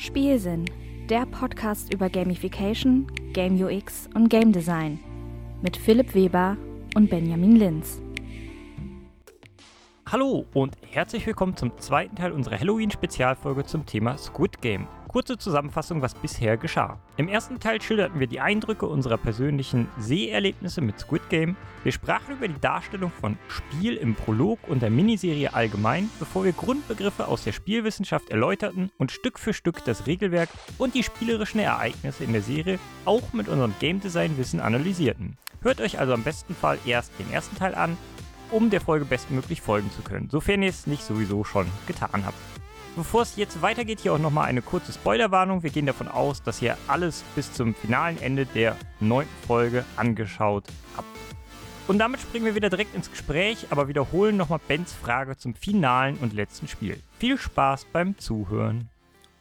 Spielsinn, der Podcast über Gamification, Game UX und Game Design mit Philipp Weber und Benjamin Linz. Hallo und herzlich willkommen zum zweiten Teil unserer Halloween-Spezialfolge zum Thema Squid Game. Kurze Zusammenfassung, was bisher geschah. Im ersten Teil schilderten wir die Eindrücke unserer persönlichen Seherlebnisse mit Squid Game. Wir sprachen über die Darstellung von Spiel im Prolog und der Miniserie allgemein, bevor wir Grundbegriffe aus der Spielwissenschaft erläuterten und Stück für Stück das Regelwerk und die spielerischen Ereignisse in der Serie auch mit unserem Game Design Wissen analysierten. Hört euch also am besten Fall erst den ersten Teil an, um der Folge bestmöglich folgen zu können, sofern ihr es nicht sowieso schon getan habt. Bevor es jetzt weitergeht, hier auch nochmal eine kurze Spoilerwarnung. Wir gehen davon aus, dass ihr alles bis zum finalen Ende der neunten Folge angeschaut habt. Und damit springen wir wieder direkt ins Gespräch, aber wiederholen nochmal Bens Frage zum finalen und letzten Spiel. Viel Spaß beim Zuhören.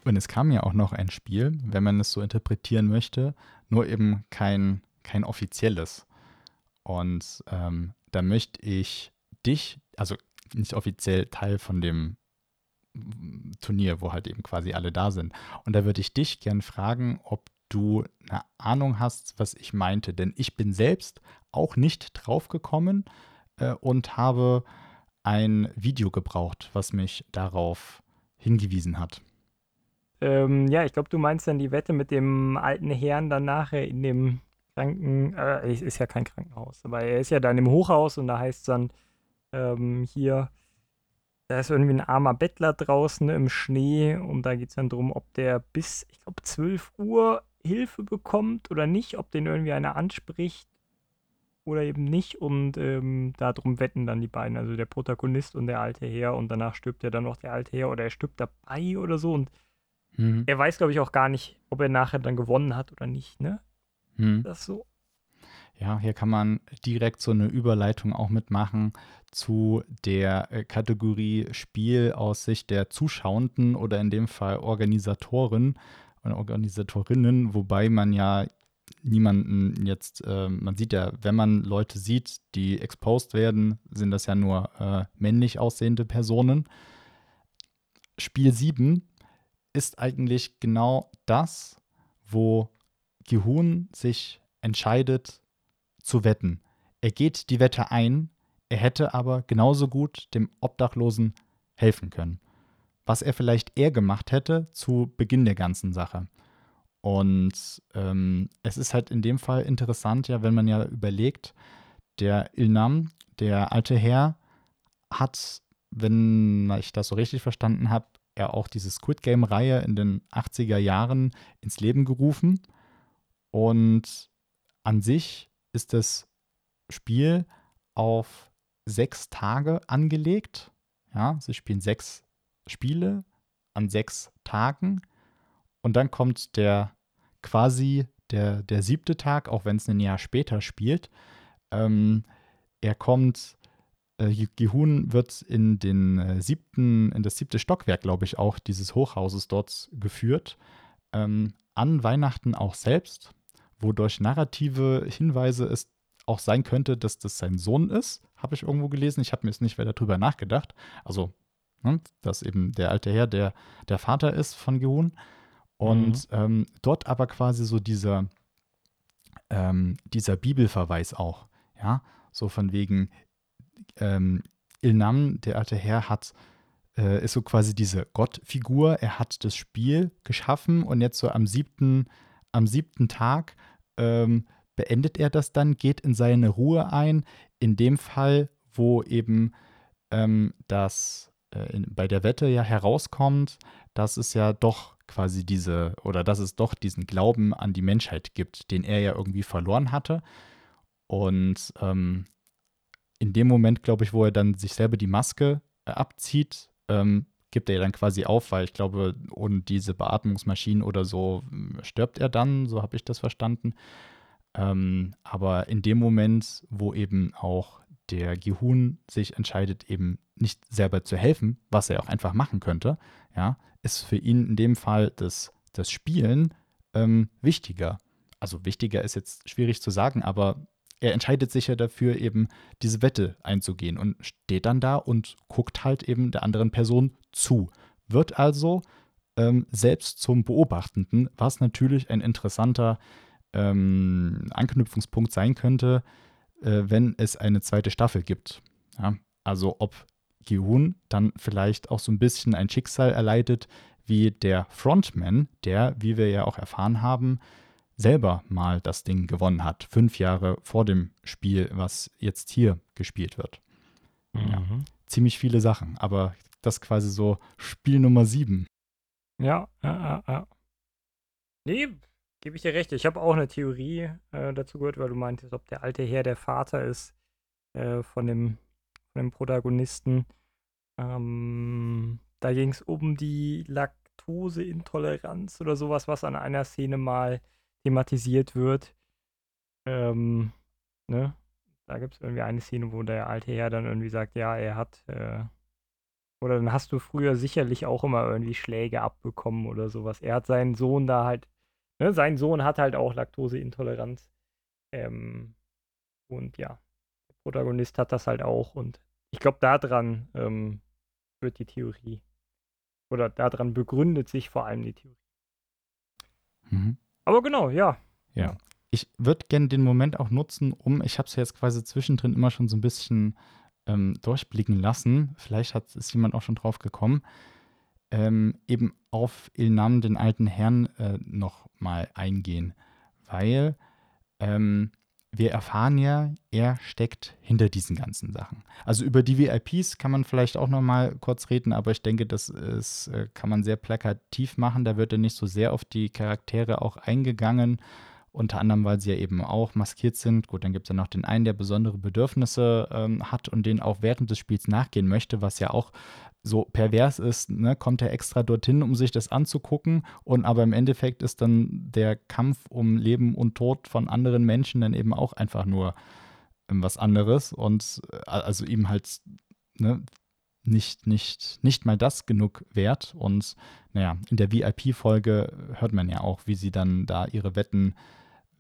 Und es kam ja auch noch ein Spiel, wenn man es so interpretieren möchte, nur eben kein, kein offizielles. Und ähm, da möchte ich dich, also nicht offiziell Teil von dem Turnier, wo halt eben quasi alle da sind. Und da würde ich dich gern fragen, ob du eine Ahnung hast, was ich meinte. Denn ich bin selbst auch nicht draufgekommen äh, und habe ein Video gebraucht, was mich darauf hingewiesen hat. Ähm, ja, ich glaube, du meinst dann die Wette mit dem alten Herrn dann nachher in dem Kranken, äh, ist ja kein Krankenhaus, aber er ist ja dann im Hochhaus und da heißt es dann ähm, hier, da ist irgendwie ein armer Bettler draußen im Schnee und da geht es dann darum, ob der bis, ich glaube, 12 Uhr Hilfe bekommt oder nicht, ob den irgendwie einer anspricht oder eben nicht und ähm, darum wetten dann die beiden, also der Protagonist und der alte Herr und danach stirbt ja dann noch der alte Herr oder er stirbt dabei oder so und mhm. er weiß, glaube ich, auch gar nicht, ob er nachher dann gewonnen hat oder nicht, ne? Mhm. Das so. Ja, hier kann man direkt so eine Überleitung auch mitmachen zu der äh, Kategorie Spiel aus Sicht der Zuschauenden oder in dem Fall Organisatoren und Organisatorinnen, wobei man ja niemanden jetzt, äh, man sieht ja, wenn man Leute sieht, die exposed werden, sind das ja nur äh, männlich aussehende Personen. Spiel 7 ist eigentlich genau das, wo Gihun sich entscheidet zu wetten. Er geht die Wette ein, er hätte aber genauso gut dem Obdachlosen helfen können. Was er vielleicht eher gemacht hätte zu Beginn der ganzen Sache. Und ähm, es ist halt in dem Fall interessant, ja, wenn man ja überlegt, der Ilnam, der alte Herr, hat, wenn ich das so richtig verstanden habe, er auch diese Squid Game-Reihe in den 80er Jahren ins Leben gerufen. Und an sich ist das Spiel auf sechs Tage angelegt. Ja, sie spielen sechs Spiele an sechs Tagen. Und dann kommt der quasi der, der siebte Tag, auch wenn es ein Jahr später spielt. Ähm, er kommt, äh, Gihun wird in den äh, siebten, in das siebte Stockwerk, glaube ich, auch dieses Hochhauses dort geführt. Ähm, an Weihnachten auch selbst, wo durch narrative Hinweise es auch sein könnte, dass das sein Sohn ist, habe ich irgendwo gelesen. Ich habe mir jetzt nicht weiter darüber nachgedacht. Also, ne, dass eben der alte Herr der, der Vater ist von Gehun. Und mhm. ähm, dort aber quasi so dieser, ähm, dieser Bibelverweis auch. Ja, so von wegen ähm, Ilnam, der alte Herr, hat äh, ist so quasi diese Gottfigur. Er hat das Spiel geschaffen und jetzt so am siebten, am siebten Tag ähm, beendet er das dann, geht in seine Ruhe ein. In dem Fall, wo eben ähm, das äh, in, bei der Wette ja herauskommt, dass es ja doch quasi diese oder dass es doch diesen Glauben an die Menschheit gibt, den er ja irgendwie verloren hatte. Und ähm, in dem Moment, glaube ich, wo er dann sich selber die Maske äh, abzieht, ähm, gibt er dann quasi auf, weil ich glaube, ohne diese Beatmungsmaschinen oder so hm, stirbt er dann, so habe ich das verstanden. Ähm, aber in dem Moment, wo eben auch der Gehun sich entscheidet, eben nicht selber zu helfen, was er auch einfach machen könnte, ja, ist für ihn in dem Fall das, das Spielen ähm, wichtiger. Also wichtiger ist jetzt schwierig zu sagen, aber er entscheidet sich ja dafür, eben diese Wette einzugehen und steht dann da und guckt halt eben der anderen Person zu. Wird also ähm, selbst zum Beobachtenden, was natürlich ein interessanter ähm, Anknüpfungspunkt sein könnte, äh, wenn es eine zweite Staffel gibt. Ja? Also ob Gihun dann vielleicht auch so ein bisschen ein Schicksal erleidet, wie der Frontman, der, wie wir ja auch erfahren haben, selber mal das Ding gewonnen hat, fünf Jahre vor dem Spiel, was jetzt hier gespielt wird. Mhm. Ja, ziemlich viele Sachen, aber das quasi so Spiel Nummer sieben. Ja, ja, ja, ja. Nee, gebe ich dir recht. Ich habe auch eine Theorie äh, dazu gehört, weil du meintest, ob der alte Herr der Vater ist äh, von, dem, von dem Protagonisten. Ähm, da ging es um die Laktoseintoleranz oder sowas, was an einer Szene mal thematisiert wird. Ähm, ne? Da gibt es irgendwie eine Szene, wo der alte Herr dann irgendwie sagt, ja, er hat, äh, oder dann hast du früher sicherlich auch immer irgendwie Schläge abbekommen oder sowas. Er hat seinen Sohn da halt, ne, sein Sohn hat halt auch Laktoseintoleranz. Ähm, und ja, der Protagonist hat das halt auch. Und ich glaube, daran ähm, wird die Theorie, oder daran begründet sich vor allem die Theorie. Mhm. Aber genau, ja. Ja. Ich würde gerne den Moment auch nutzen, um, ich habe es ja jetzt quasi zwischendrin immer schon so ein bisschen ähm, durchblicken lassen. Vielleicht hat, ist jemand auch schon drauf gekommen. Ähm, eben auf Ilnam, den alten Herrn, äh, noch mal eingehen. Weil ähm, wir erfahren ja, er steckt hinter diesen ganzen Sachen. Also über die VIPs kann man vielleicht auch noch mal kurz reden, aber ich denke, das ist, äh, kann man sehr plakativ machen. Da wird er nicht so sehr auf die Charaktere auch eingegangen. Unter anderem, weil sie ja eben auch maskiert sind. Gut, dann gibt es ja noch den einen, der besondere Bedürfnisse ähm, hat und den auch während des Spiels nachgehen möchte, was ja auch so pervers ist, ne, kommt er extra dorthin, um sich das anzugucken. Und aber im Endeffekt ist dann der Kampf um Leben und Tod von anderen Menschen dann eben auch einfach nur ähm, was anderes. Und äh, also ihm halt ne, nicht, nicht, nicht mal das genug wert. Und naja, in der VIP-Folge hört man ja auch, wie sie dann da ihre Wetten,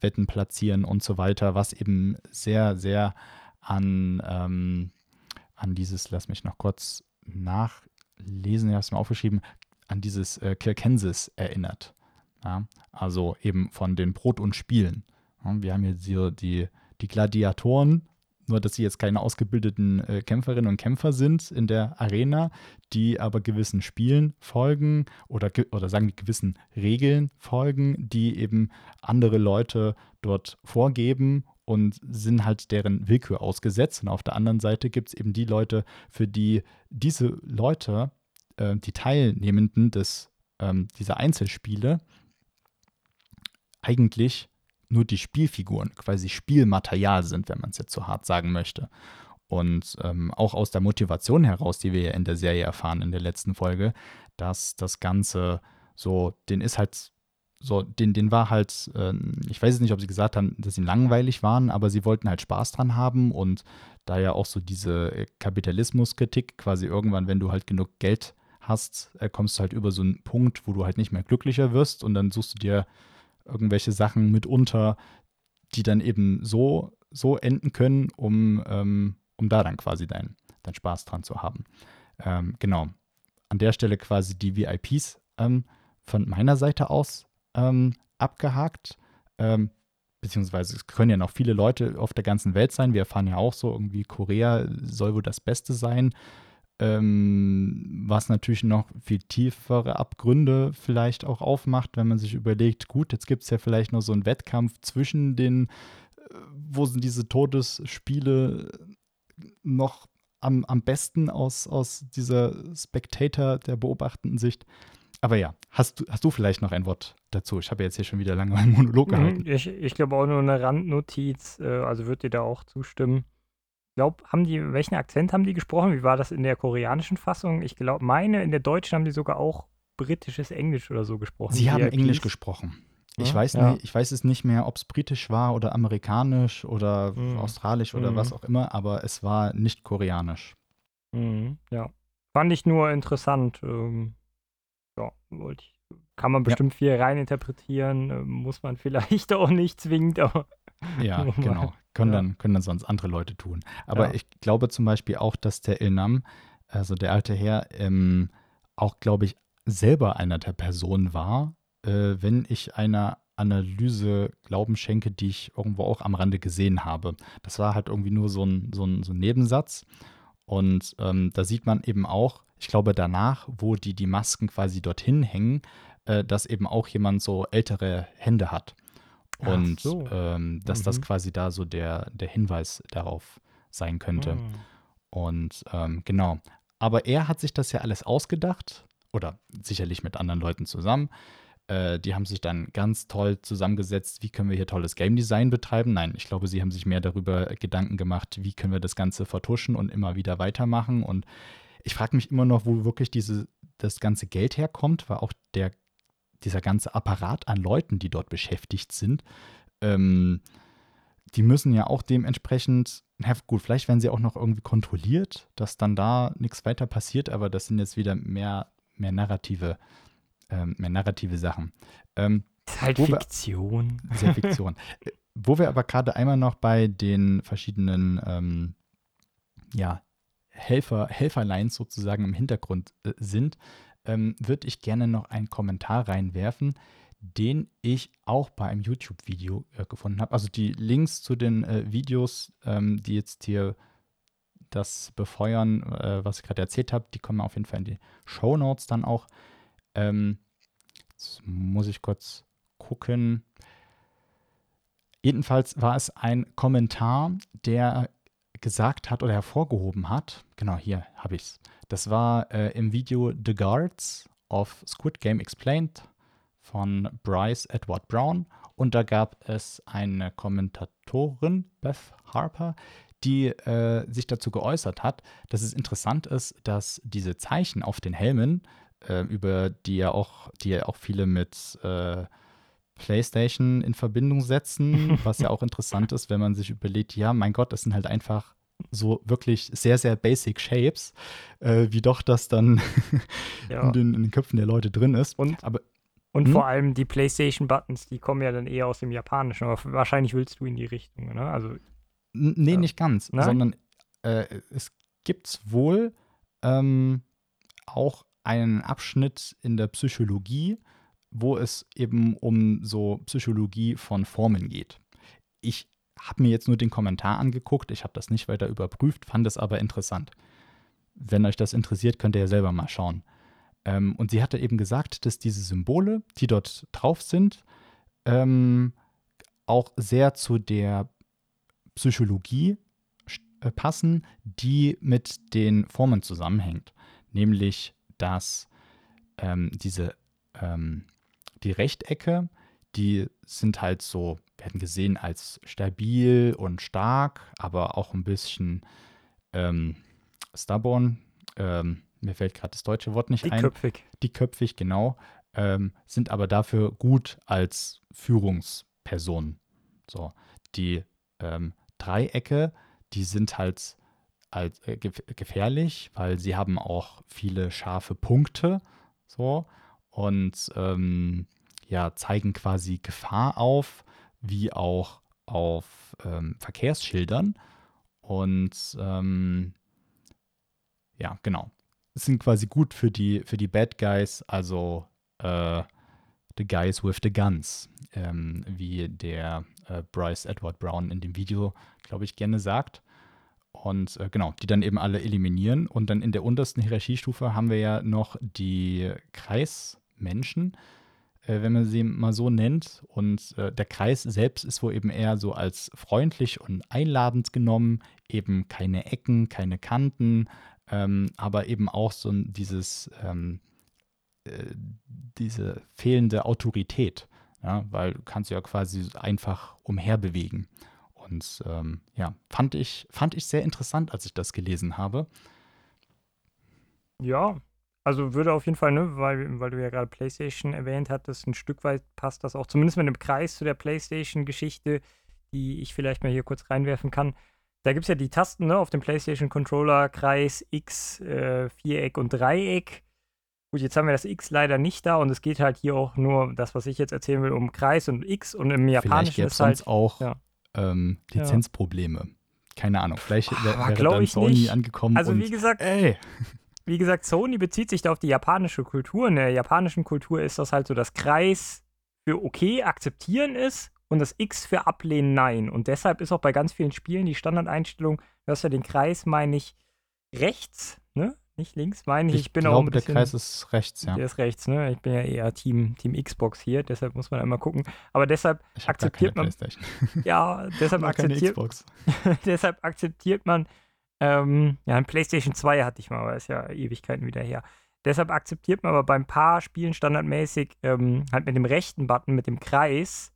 Wetten platzieren und so weiter, was eben sehr, sehr an, ähm, an dieses, lass mich noch kurz nachlesen, ich habe es mir aufgeschrieben, an dieses äh, Kirkensis erinnert. Ja? Also eben von den Brot und Spielen. Ja, wir haben jetzt hier die, die Gladiatoren, nur dass sie jetzt keine ausgebildeten äh, Kämpferinnen und Kämpfer sind in der Arena, die aber gewissen Spielen folgen oder, oder sagen wir gewissen Regeln folgen, die eben andere Leute dort vorgeben und sind halt deren Willkür ausgesetzt. Und auf der anderen Seite gibt es eben die Leute, für die diese Leute, äh, die Teilnehmenden des, ähm, dieser Einzelspiele, eigentlich nur die Spielfiguren, quasi Spielmaterial sind, wenn man es jetzt so hart sagen möchte. Und ähm, auch aus der Motivation heraus, die wir ja in der Serie erfahren in der letzten Folge, dass das Ganze so, den ist halt so, den, den war halt, äh, ich weiß jetzt nicht, ob sie gesagt haben, dass sie langweilig waren, aber sie wollten halt Spaß dran haben und da ja auch so diese Kapitalismuskritik, quasi irgendwann, wenn du halt genug Geld hast, äh, kommst du halt über so einen Punkt, wo du halt nicht mehr glücklicher wirst und dann suchst du dir irgendwelche Sachen mitunter, die dann eben so, so enden können, um, ähm, um da dann quasi deinen dein Spaß dran zu haben. Ähm, genau. An der Stelle quasi die VIPs ähm, von meiner Seite aus ähm, abgehakt. Ähm, beziehungsweise es können ja noch viele Leute auf der ganzen Welt sein. Wir erfahren ja auch so, irgendwie Korea soll wohl das Beste sein. Ähm, was natürlich noch viel tiefere Abgründe vielleicht auch aufmacht, wenn man sich überlegt, gut, jetzt gibt es ja vielleicht noch so einen Wettkampf zwischen den, äh, wo sind diese Todesspiele noch am, am besten aus, aus dieser Spectator, der beobachtenden Sicht. Aber ja, hast du, hast du vielleicht noch ein Wort dazu? Ich habe jetzt hier schon wieder lange einen Monolog mhm, gehalten. Ich, ich glaube auch nur eine Randnotiz, äh, also würde dir da auch zustimmen. Ich glaube, haben die, welchen Akzent haben die gesprochen? Wie war das in der koreanischen Fassung? Ich glaube, meine, in der deutschen haben die sogar auch britisches Englisch oder so gesprochen. Sie haben Englisch gesprochen. Ich, ja, weiß ja. Nicht, ich weiß es nicht mehr, ob es britisch war oder amerikanisch oder mhm. australisch oder mhm. was auch immer, aber es war nicht koreanisch. Mhm. Ja. Fand ich nur interessant. Ähm, ja, wollte ich. Kann man bestimmt ja. viel reininterpretieren, äh, muss man vielleicht auch nicht zwingend, aber. Ja, genau. Können, ja. Dann, können dann sonst andere Leute tun. Aber ja. ich glaube zum Beispiel auch, dass der Ilnam, also der alte Herr, ähm, auch, glaube ich, selber einer der Personen war, äh, wenn ich einer Analyse Glauben schenke, die ich irgendwo auch am Rande gesehen habe. Das war halt irgendwie nur so ein, so ein, so ein Nebensatz. Und ähm, da sieht man eben auch, ich glaube danach, wo die die Masken quasi dorthin hängen, äh, dass eben auch jemand so ältere Hände hat. Und so. ähm, dass mhm. das quasi da so der, der Hinweis darauf sein könnte. Mhm. Und ähm, genau. Aber er hat sich das ja alles ausgedacht oder sicherlich mit anderen Leuten zusammen. Äh, die haben sich dann ganz toll zusammengesetzt, wie können wir hier tolles Game Design betreiben. Nein, ich glaube, sie haben sich mehr darüber Gedanken gemacht, wie können wir das Ganze vertuschen und immer wieder weitermachen. Und ich frage mich immer noch, wo wirklich diese, das ganze Geld herkommt, weil auch der, dieser ganze Apparat an Leuten, die dort beschäftigt sind, ähm, die müssen ja auch dementsprechend, na gut, vielleicht werden sie auch noch irgendwie kontrolliert, dass dann da nichts weiter passiert, aber das sind jetzt wieder mehr, mehr narrative, ähm, mehr narrative Sachen. Ähm, das ist halt Fiktion. Wir, sehr Fiktion. Äh, wo wir aber gerade einmal noch bei den verschiedenen ähm, ja, Helfer, Helferlines sozusagen im Hintergrund äh, sind, ähm, würde ich gerne noch einen Kommentar reinwerfen, den ich auch bei einem YouTube-Video äh, gefunden habe. Also die Links zu den äh, Videos, ähm, die jetzt hier das befeuern, äh, was ich gerade erzählt habe, die kommen auf jeden Fall in die Show Notes dann auch. Ähm, jetzt muss ich kurz gucken. Jedenfalls war es ein Kommentar, der gesagt hat oder hervorgehoben hat. Genau, hier habe ich es. Das war äh, im Video The Guards of Squid Game Explained von Bryce Edward Brown. Und da gab es eine Kommentatorin, Beth Harper, die äh, sich dazu geäußert hat, dass es interessant ist, dass diese Zeichen auf den Helmen, äh, über die ja auch, die ja auch viele mit äh, PlayStation in Verbindung setzen, was ja auch interessant ist, wenn man sich überlegt, ja, mein Gott, das sind halt einfach so wirklich sehr, sehr basic Shapes, äh, wie doch das dann ja. in, den, in, den, Köpfen der Leute drin ist. Und, Aber und hm? vor allem die PlayStation-Buttons, die kommen ja dann eher aus dem Japanischen, aber wahrscheinlich willst du in die Richtung, ne? Also. Nee, ja. nicht ganz, Nein? sondern äh, es gibt wohl ähm, auch einen Abschnitt in der Psychologie, wo es eben um so Psychologie von Formen geht. Ich habe mir jetzt nur den Kommentar angeguckt, ich habe das nicht weiter überprüft, fand es aber interessant. Wenn euch das interessiert, könnt ihr ja selber mal schauen. Ähm, und sie hatte eben gesagt, dass diese Symbole, die dort drauf sind, ähm, auch sehr zu der Psychologie äh, passen, die mit den Formen zusammenhängt. Nämlich, dass ähm, diese ähm, die Rechtecke, die sind halt so, werden gesehen als stabil und stark, aber auch ein bisschen ähm, stubborn. Ähm, mir fällt gerade das deutsche Wort nicht Dickköpfig. ein. Dickköpfig, genau. Ähm, sind aber dafür gut als Führungsperson. So, die ähm, Dreiecke, die sind halt als, äh, gefährlich, weil sie haben auch viele scharfe Punkte. So, und ähm, ja, zeigen quasi Gefahr auf, wie auch auf ähm, Verkehrsschildern. Und ähm, ja, genau sind quasi gut für die, für die Bad Guys, also äh, The Guys with the Guns, ähm, wie der äh, Bryce Edward Brown in dem Video, glaube ich, gerne sagt. Und äh, genau, die dann eben alle eliminieren. Und dann in der untersten Hierarchiestufe haben wir ja noch die Kreismenschen, äh, wenn man sie mal so nennt. Und äh, der Kreis selbst ist wohl eben eher so als freundlich und einladend genommen. Eben keine Ecken, keine Kanten, ähm, aber eben auch so dieses, ähm, äh, diese fehlende Autorität, ja, weil du kannst ja quasi einfach umherbewegen. Und ähm, ja, fand ich, fand ich sehr interessant, als ich das gelesen habe. Ja, also würde auf jeden Fall, ne, weil, weil du ja gerade PlayStation erwähnt hattest, ein Stück weit passt das auch, zumindest mit dem Kreis zu der PlayStation-Geschichte, die ich vielleicht mal hier kurz reinwerfen kann. Da gibt es ja die Tasten ne, auf dem PlayStation Controller, Kreis, X, äh, Viereck und Dreieck. Gut, jetzt haben wir das X leider nicht da und es geht halt hier auch nur, das, was ich jetzt erzählen will, um Kreis und X und im Japanischen ist halt. auch ja. ähm, Lizenzprobleme. Keine Ahnung. Vielleicht wäre wär dann Sony nicht. angekommen also, und, wie gesagt, ey. Wie gesagt, Sony bezieht sich da auf die japanische Kultur. In der japanischen Kultur ist das halt so, dass Kreis für okay akzeptieren ist und das X für ablehnen nein. Und deshalb ist auch bei ganz vielen Spielen die Standardeinstellung, du hast ja den Kreis, meine ich, rechts, ne? Nicht links, meine ich. Ich, Ich bin glaube, auch ein bisschen, der Kreis ist rechts, ja. Der ist rechts, ne? Ich bin ja eher Team, Team Xbox hier, deshalb muss man immer gucken. Aber deshalb Ich akzeptiert man, ja, deshalb akzeptiert, Xbox. deshalb akzeptiert man, ähm, ja, ein PlayStation 2 hatte ich mal, aber ist ja Ewigkeiten wieder her. Deshalb akzeptiert man aber beim paar Spielen standardmäßig ähm, halt mit dem rechten Button, mit dem Kreis.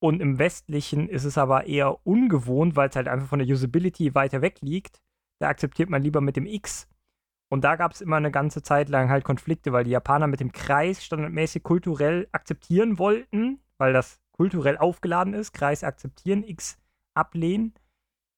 Und im westlichen ist es aber eher ungewohnt, weil es halt einfach von der Usability weiter weg liegt. Da akzeptiert man lieber mit dem X. Und da gab es immer eine ganze Zeit lang halt Konflikte, weil die Japaner mit dem Kreis standardmäßig kulturell akzeptieren wollten, weil das kulturell aufgeladen ist. Kreis akzeptieren, X ablehnen.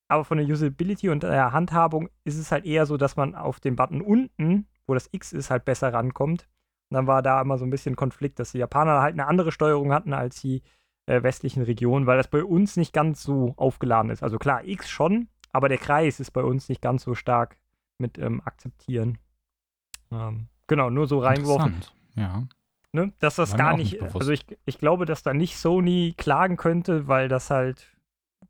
Aber von der Usability und der Handhabung ist es halt eher so, dass man auf den Button unten, wo das X ist, halt besser rankommt. Und dann war da immer so ein bisschen Konflikt, dass die Japaner halt eine andere Steuerung hatten als die äh, westlichen Regionen, weil das bei uns nicht ganz so aufgeladen ist. Also klar, X schon, aber der Kreis ist bei uns nicht ganz so stark mit ähm, akzeptieren. Ähm, genau, nur so reingeworfen ja. ne? dass das War gar nicht, nicht also ich, ich glaube, dass da nicht Sony klagen könnte, weil das halt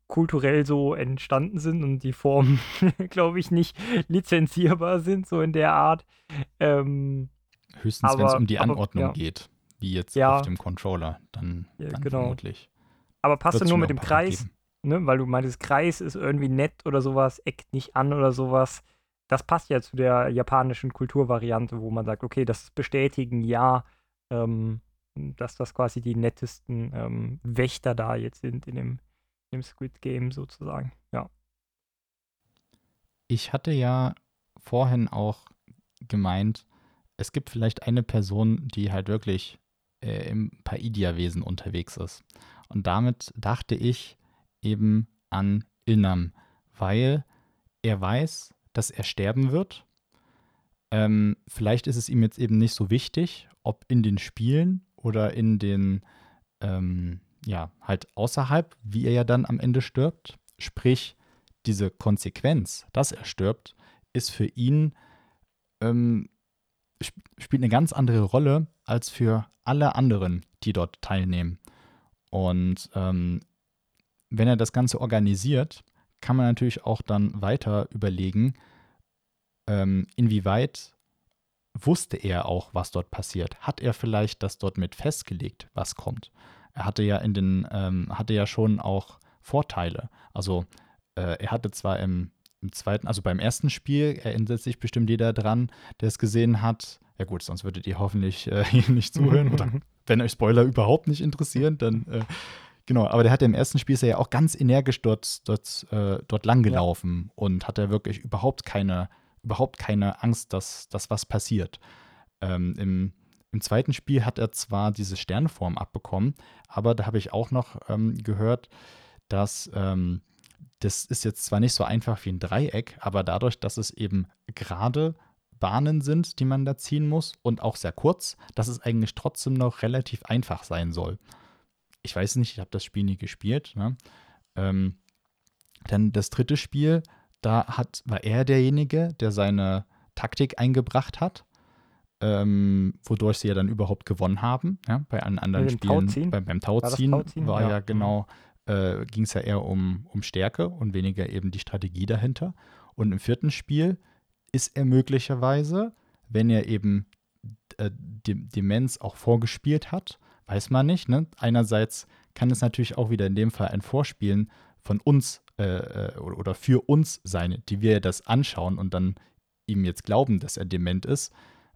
kulturell so entstanden sind und die Formen, glaube ich, nicht lizenzierbar sind, so in der Art. Ähm, Höchstens, wenn es Aber- um die aber, Anordnung ja. geht, wie jetzt Ja. auf dem Controller, dann, Ja, dann genau. vermutlich. aber passt Wird's nur mit dem Kreis, ne? weil du meintest, Kreis ist irgendwie nett oder sowas, eckt nicht an oder sowas. Das passt ja zu der japanischen Kulturvariante, wo man sagt, okay, das bestätigen, ja, ähm, dass das quasi die nettesten ähm, Wächter da jetzt sind in dem, im Squid Game sozusagen. Ja. Ich hatte ja vorhin auch gemeint, es gibt vielleicht eine Person, die halt wirklich äh, im Paidia-Wesen unterwegs ist. Und damit dachte ich eben an Ilnam, weil er weiß, dass er sterben wird. Ähm, vielleicht ist es ihm jetzt eben nicht so wichtig, ob in den Spielen oder in den, ähm, ja, halt außerhalb, wie er ja dann am Ende stirbt. Sprich, diese Konsequenz, dass er stirbt, ist für ihn, ähm, sp spielt eine ganz andere Rolle als für alle anderen, die dort teilnehmen. Und ähm, wenn er das Ganze organisiert, kann man natürlich auch dann weiter überlegen, ähm, inwieweit wusste er auch, was dort passiert. Hat er vielleicht das dort mit festgelegt, was kommt? Er hatte ja in den, ähm, hatte ja schon auch Vorteile. Also äh, er hatte zwar im, im zweiten, also beim ersten Spiel, erinnert sich bestimmt jeder dran, der es gesehen hat. Ja gut, sonst würdet ihr hoffentlich äh, hier nicht zuhören. Oder wenn euch Spoiler überhaupt nicht interessieren, dann äh, genau. Aber der hat ja im ersten Spiel ist er ja auch ganz energisch dort, dort, äh, dort langgelaufen und hat er wirklich überhaupt keine, überhaupt keine Angst, dass, dass was passiert. Ähm, im, Im zweiten Spiel hat er zwar diese Sternform abbekommen, aber da habe ich auch noch ähm, gehört, dass ähm, das ist jetzt zwar nicht so einfach wie ein Dreieck, aber dadurch, dass es eben gerade Bahnen sind, die man da ziehen muss und auch sehr kurz, dass es eigentlich trotzdem noch relativ einfach sein soll. Ich weiß nicht, ich habe das Spiel nie gespielt. Ne? Ähm, dann das dritte Spiel, da hat, war er derjenige, der seine Taktik eingebracht hat, ähm, wodurch sie ja dann überhaupt gewonnen haben. Ja? Bei allen anderen Spielen, Tauziehen? beim, beim Tauziehen war, Tauziehen? ja, Ja. genau, äh, ging es ja eher um, um Stärke und weniger eben die Strategie dahinter. Und im vierten Spiel ist er möglicherweise, wenn er eben äh, Demenz auch vorgespielt hat, weiß man nicht. Ne? Einerseits kann es natürlich auch wieder in dem Fall ein Vorspielen von uns äh, äh, oder für uns sein, die wir das anschauen und dann ihm jetzt glauben, dass er dement ist.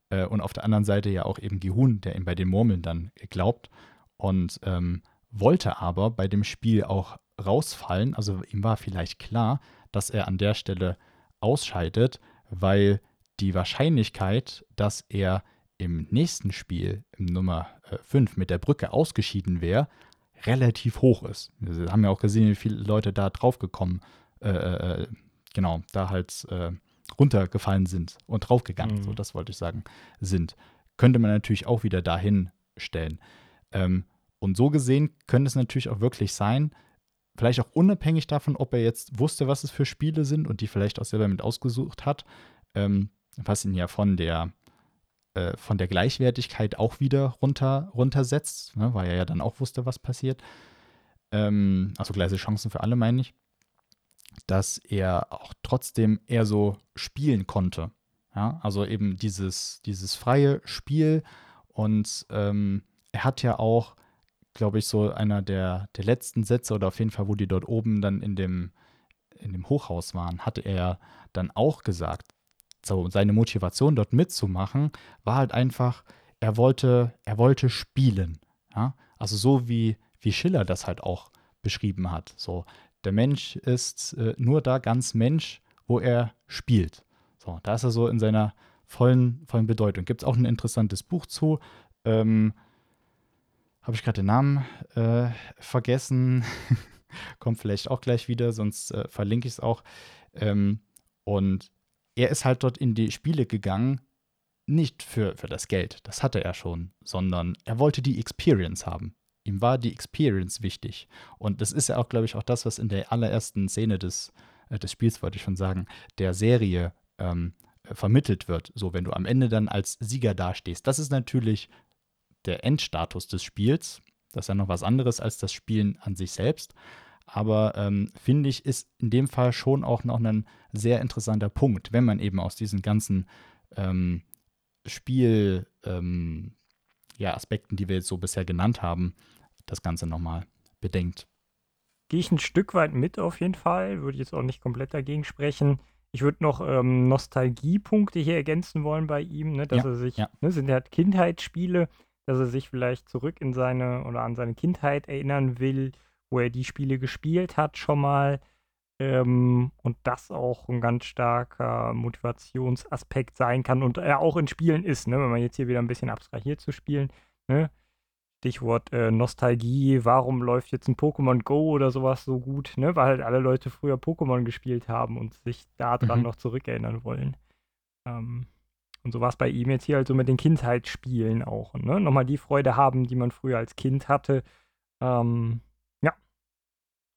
Äh, und auf der anderen Seite ja auch eben Gehun, der ihm bei den Murmeln dann glaubt. Und ähm, wollte aber bei dem Spiel auch rausfallen. Also ihm war vielleicht klar, dass er an der Stelle ausscheidet, weil die Wahrscheinlichkeit, dass er im nächsten Spiel, im Nummer 5 mit der Brücke ausgeschieden wäre, relativ hoch ist. Wir haben ja auch gesehen, wie viele Leute da draufgekommen, äh, äh, genau, da halt äh, runtergefallen sind und draufgegangen, Mhm. so das wollte ich sagen, sind. Könnte man natürlich auch wieder dahin stellen. Ähm, und so gesehen könnte es natürlich auch wirklich sein, vielleicht auch unabhängig davon, ob er jetzt wusste, was es für Spiele sind und die vielleicht auch selber mit ausgesucht hat, ähm, was ihn ja von der äh, von der Gleichwertigkeit auch wieder runter, runtersetzt, ne, weil er ja dann auch wusste, was passiert. Ähm, also gleiche Chancen für alle, meine ich. Dass er auch trotzdem eher so spielen konnte. Ja, also eben dieses, dieses freie Spiel und ähm, er hat ja auch, glaube ich, so einer der, der letzten Sätze oder auf jeden Fall, wo die dort oben dann in dem, in dem Hochhaus waren, hatte er dann auch gesagt, so seine Motivation dort mitzumachen, war halt einfach, er wollte, er wollte spielen. Ja? Also so wie, wie Schiller das halt auch beschrieben hat. So, der Mensch ist äh, nur da ganz Mensch, wo er spielt. So, da ist er so in seiner vollen, vollen Bedeutung. Gibt es auch ein interessantes Buch zu. Ähm, Habe ich gerade den Namen äh, vergessen. Kommt vielleicht auch gleich wieder, sonst äh, verlinke ich es auch. Ähm, und er ist halt dort in die Spiele gegangen, nicht für, für das Geld, das hatte er schon, sondern er wollte die Experience haben. Ihm war die Experience wichtig. Und das ist ja auch, glaube ich, auch das, was in der allerersten Szene des, äh, des Spiels, wollte ich schon sagen, der Serie ähm, vermittelt wird. So, wenn du am Ende dann als Sieger dastehst. Das ist natürlich der Endstatus des Spiels. Das ist ja noch was anderes als das Spielen an sich selbst. Aber ähm, finde ich, ist in dem Fall schon auch noch ein sehr interessanter Punkt, wenn man eben aus diesen ganzen ähm, Spiel, ähm, ja, Aspekten, die wir jetzt so bisher genannt haben, das Ganze nochmal bedenkt. Gehe ich ein Stück weit mit auf jeden Fall, würde ich jetzt auch nicht komplett dagegen sprechen. Ich würde noch ähm, Nostalgiepunkte hier ergänzen wollen bei ihm, ne, dass ja, er sich, ja. ne, sind ja Kindheitsspiele, dass er sich vielleicht zurück in seine oder an seine Kindheit erinnern will wo er die Spiele gespielt hat schon mal. Ähm, und das auch ein ganz starker Motivationsaspekt sein kann und er auch in Spielen ist, ne? wenn man jetzt hier wieder ein bisschen abstrahiert zu spielen. Ne? Stichwort äh, Nostalgie, warum läuft jetzt ein Pokémon Go oder sowas so gut, ne? weil halt alle Leute früher Pokémon gespielt haben und sich daran mhm. noch zurückerinnern wollen. Ähm, und so war es bei ihm jetzt hier also mit den Kindheitsspielen auch. Ne? Nochmal die Freude haben, die man früher als Kind hatte. Ähm,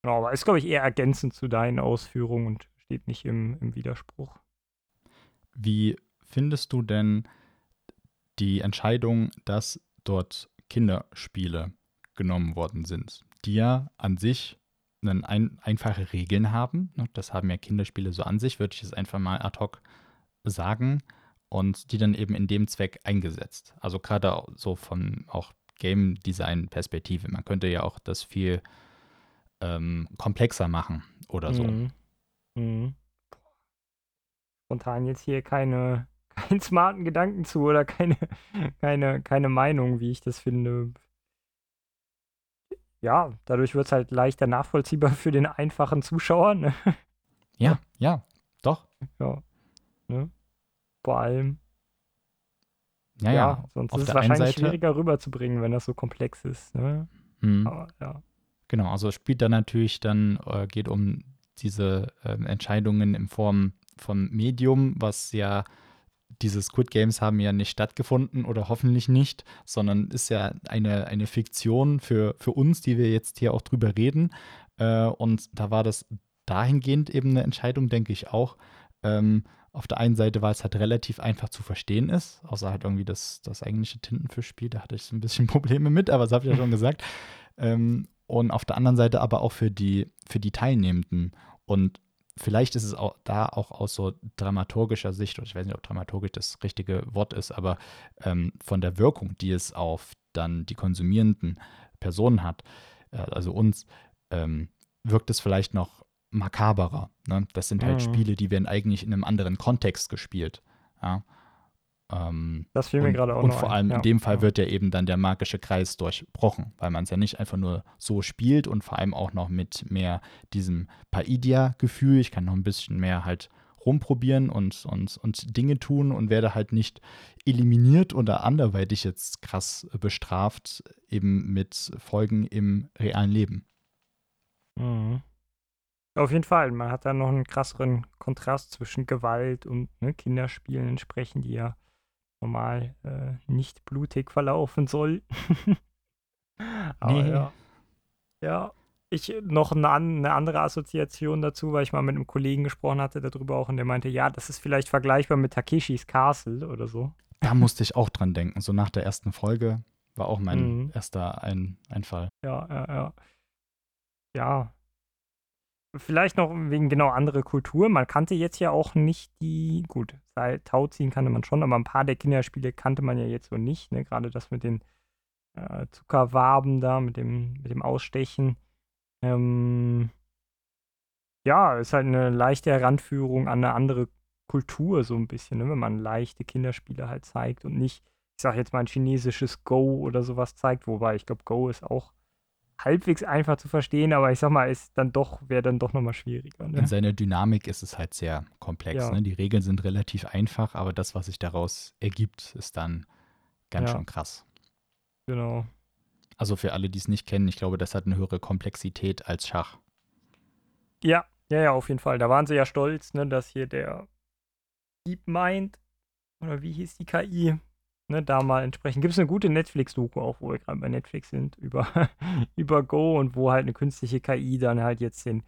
Genau, aber ist, glaube ich, eher ergänzend zu deinen Ausführungen und steht nicht im, im Widerspruch. Wie findest du denn die Entscheidung, dass dort Kinderspiele genommen worden sind, die ja an sich ein, einfache Regeln haben. Ne? Das haben ja Kinderspiele so an sich, würde ich es einfach mal ad hoc sagen. Und die dann eben in dem Zweck eingesetzt. Also gerade so von auch Game Design Perspektive. Man könnte ja auch das viel ähm, komplexer machen oder so. Mhm. Mhm. Spontan jetzt hier keine, keinen smarten Gedanken zu oder keine, keine, keine Meinung, wie ich das finde. Ja, dadurch wird es halt leichter nachvollziehbar für den einfachen Zuschauer. Ne? Ja, ja, doch. Ja. Ne? Vor allem. Ja, ja. ja sonst ist es wahrscheinlich Seite, schwieriger rüberzubringen, wenn das so komplex ist. Ne? Mhm. Aber, ja. Genau, also es spielt da natürlich dann, äh, geht um diese äh, Entscheidungen in Form von Medium, was ja diese Squid Games haben ja nicht stattgefunden oder hoffentlich nicht, sondern ist ja eine, eine Fiktion für, für uns, die wir jetzt hier auch drüber reden. Äh, und da war das dahingehend eben eine Entscheidung, denke ich auch. Ähm, auf der einen Seite, weil es halt relativ einfach zu verstehen ist, außer halt irgendwie das, das eigentliche Tintenfischspiel, da hatte ich so ein bisschen Probleme mit, aber das habe ich ja schon gesagt. Ähm, und auf der anderen Seite aber auch für die, für die Teilnehmenden. Und vielleicht ist es auch da auch aus so dramaturgischer Sicht, oder ich weiß nicht, ob dramaturgisch das richtige Wort ist, aber ähm, von der Wirkung, die es auf dann die konsumierenden Personen hat, äh, also uns, ähm, wirkt es vielleicht noch makaberer. Ne? Das sind halt mhm. Spiele, die werden eigentlich in einem anderen Kontext gespielt. Ja? Ähm, das fiel mir und, gerade auch Und vor allem ja, in dem Fall wird ja eben dann der magische Kreis durchbrochen, weil man es ja nicht einfach nur so spielt und vor allem auch noch mit mehr diesem Paidia-Gefühl. Ich kann noch ein bisschen mehr halt rumprobieren und, und, und Dinge tun und werde halt nicht eliminiert oder anderweitig jetzt krass bestraft, eben mit Folgen im realen Leben. Mhm. Auf jeden Fall, man hat da noch einen krasseren Kontrast zwischen Gewalt und ne, Kinderspielen entsprechend, die ja normal äh, nicht blutig verlaufen soll. Aber nee. ja. Ja. ich noch eine, eine, andere Assoziation dazu, weil ich mal mit einem Kollegen gesprochen hatte darüber auch und der meinte, ja, das ist vielleicht vergleichbar mit Takeshis Castle oder so. Da musste ich auch dran denken. So nach der ersten Folge war auch mein mhm. erster Ein Einfall. Ja, ja, ja. Ja. Vielleicht noch wegen genau andere Kultur. Man kannte jetzt ja auch nicht die, gut, Tauziehen kannte man schon, aber ein paar der Kinderspiele kannte man ja jetzt so nicht. Ne? Gerade das mit den äh, Zuckerwaben da, mit dem, mit dem Ausstechen. Ähm, ja, ist halt eine leichte Heranführung an eine andere Kultur, so ein bisschen, ne? wenn man leichte Kinderspiele halt zeigt und nicht, ich sag jetzt mal, ein chinesisches Go oder sowas zeigt, wobei ich glaube, Go ist auch halbwegs einfach zu verstehen, aber ich sag mal, ist dann doch, wäre dann doch nochmal schwieriger. Ne? In seiner Dynamik ist es halt sehr komplex. Ja. Ne? Die Regeln sind relativ einfach, aber das, was sich daraus ergibt, ist dann ganz ja. schön krass. Genau. Also für alle, die es nicht kennen, ich glaube, das hat eine höhere Komplexität als Schach. Ja, ja, ja, auf jeden Fall. Da waren sie ja stolz, ne, dass hier der DeepMind, oder wie hieß die KI, ne, da mal entsprechend. Gibt es eine gute Netflix-Doku auch, wo wir gerade bei Netflix sind, über, über Go und wo halt eine künstliche KI dann halt jetzt den,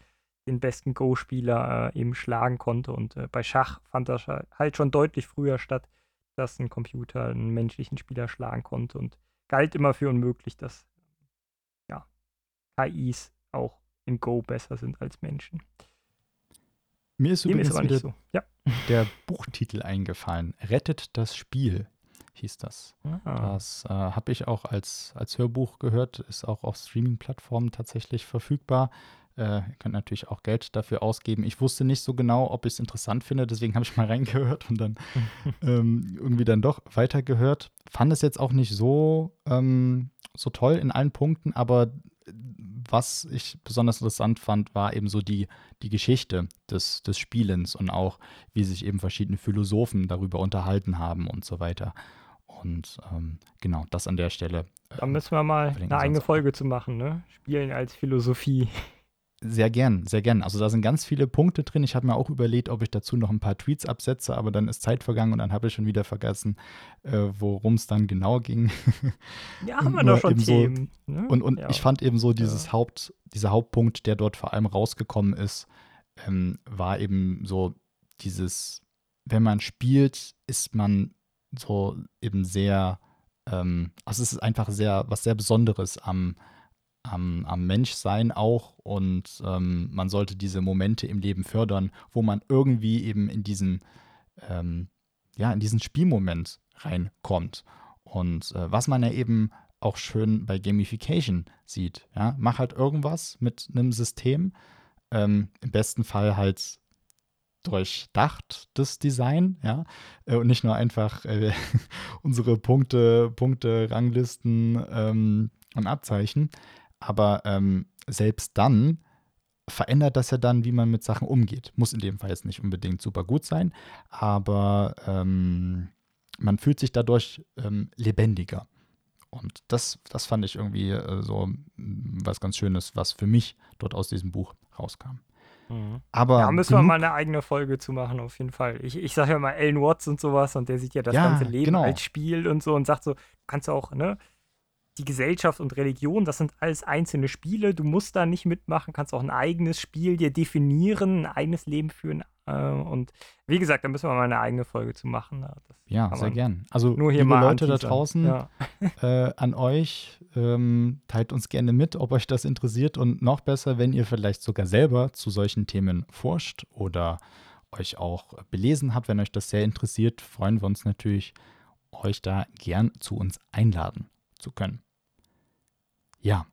den besten Go-Spieler äh, eben schlagen konnte. Und äh, bei Schach fand das halt schon deutlich früher statt, dass ein Computer einen menschlichen Spieler schlagen konnte und galt immer für unmöglich, dass ja, KIs auch in Go besser sind als Menschen. Mir ist Dem übrigens ist wieder so. ja. der Buchtitel eingefallen. Rettet das Spiel hieß das. Ah. Das äh, habe ich auch als, als Hörbuch gehört, ist auch auf Streaming-Plattformen tatsächlich verfügbar. Äh, ihr könnt natürlich auch Geld dafür ausgeben. Ich wusste nicht so genau, ob ich es interessant finde, deswegen habe ich mal reingehört und dann ähm, irgendwie dann doch weitergehört. Fand es jetzt auch nicht so, ähm, so toll in allen Punkten, aber was ich besonders interessant fand, war eben so die, die Geschichte des, des Spielens und auch, wie sich eben verschiedene Philosophen darüber unterhalten haben und so weiter. Und ähm, genau, das an der Stelle. Da müssen wir mal eine eigene Folge zu machen, ne? Spielen als Philosophie. Sehr gern, sehr gern. Also da sind ganz viele Punkte drin. Ich habe mir auch überlegt, ob ich dazu noch ein paar Tweets absetze, aber dann ist Zeit vergangen und dann habe ich schon wieder vergessen, äh, worum es dann genau ging. Ja, haben wir doch schon Themen. So, ne? Und, und ja. ich fand eben so dieses ja. Haupt, dieser Hauptpunkt, der dort vor allem rausgekommen ist, ähm, war eben so dieses, wenn man spielt, ist man so eben sehr, ähm, also es ist einfach sehr, was sehr Besonderes am, am, am Menschsein auch und ähm, man sollte diese Momente im Leben fördern, wo man irgendwie eben in diesen, ähm, ja, in diesen Spielmoment reinkommt. Und äh, was man ja eben auch schön bei Gamification sieht, ja, mach halt irgendwas mit einem System, ähm, im besten Fall halt durchdacht, das Design, ja, äh, und nicht nur einfach äh, unsere Punkte, Punkte, Ranglisten ähm, und Abzeichen. Aber ähm, selbst dann verändert das ja dann, wie man mit Sachen umgeht. Muss in dem Fall jetzt nicht unbedingt super gut sein, aber ähm, man fühlt sich dadurch ähm, lebendiger. Und das, das fand ich irgendwie äh, so was ganz Schönes, was für mich dort aus diesem Buch rauskam. Mhm. Aber da müssen wir mal eine eigene Folge zu machen, auf jeden Fall. Ich, ich sage ja mal Alan Watts und sowas und der sieht ja das ja, ganze Leben genau. als Spiel und so und sagt so, du kannst auch, ne, die Gesellschaft und Religion, das sind alles einzelne Spiele. Du musst da nicht mitmachen, kannst auch ein eigenes Spiel dir definieren, ein eigenes Leben führen. Äh, und wie gesagt, da müssen wir mal eine eigene Folge zu machen. Das ja, sehr gern. Also, nur hier liebe mal Leute da draußen, ja. äh, an euch, ähm, teilt uns gerne mit, ob euch das interessiert. Und noch besser, wenn ihr vielleicht sogar selber zu solchen Themen forscht oder euch auch belesen habt, wenn euch das sehr interessiert, freuen wir uns natürlich, euch da gern zu uns einladen zu können. Ja,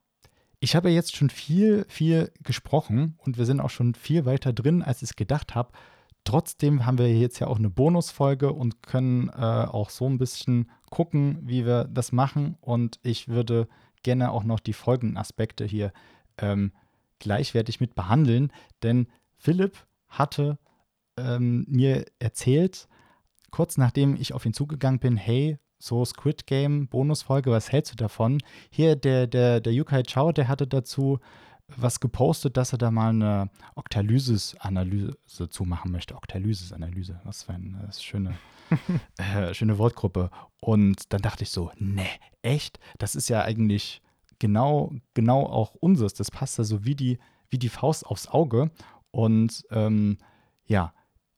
ich habe jetzt schon viel, viel gesprochen und wir sind auch schon viel weiter drin, als ich gedacht habe. Trotzdem haben wir jetzt ja auch eine Bonusfolge und können äh, auch so ein bisschen gucken, wie wir das machen. Und ich würde gerne auch noch die folgenden Aspekte hier ähm, gleichwertig mit behandeln, denn Philipp hatte ähm, mir erzählt, kurz nachdem ich auf ihn zugegangen bin, hey, so Squid Game Bonusfolge, was hältst du davon? Hier der, der, der Yukai Chao, der hatte dazu was gepostet, dass er da mal eine Oktalysis-Analyse zu machen möchte. Oktalysis-Analyse, was für eine schöne, äh, schöne Wortgruppe. Und dann dachte ich so, ne, echt? Das ist ja eigentlich genau, genau auch unseres. Das passt da so wie die, wie die Faust aufs Auge. Und ähm, ja,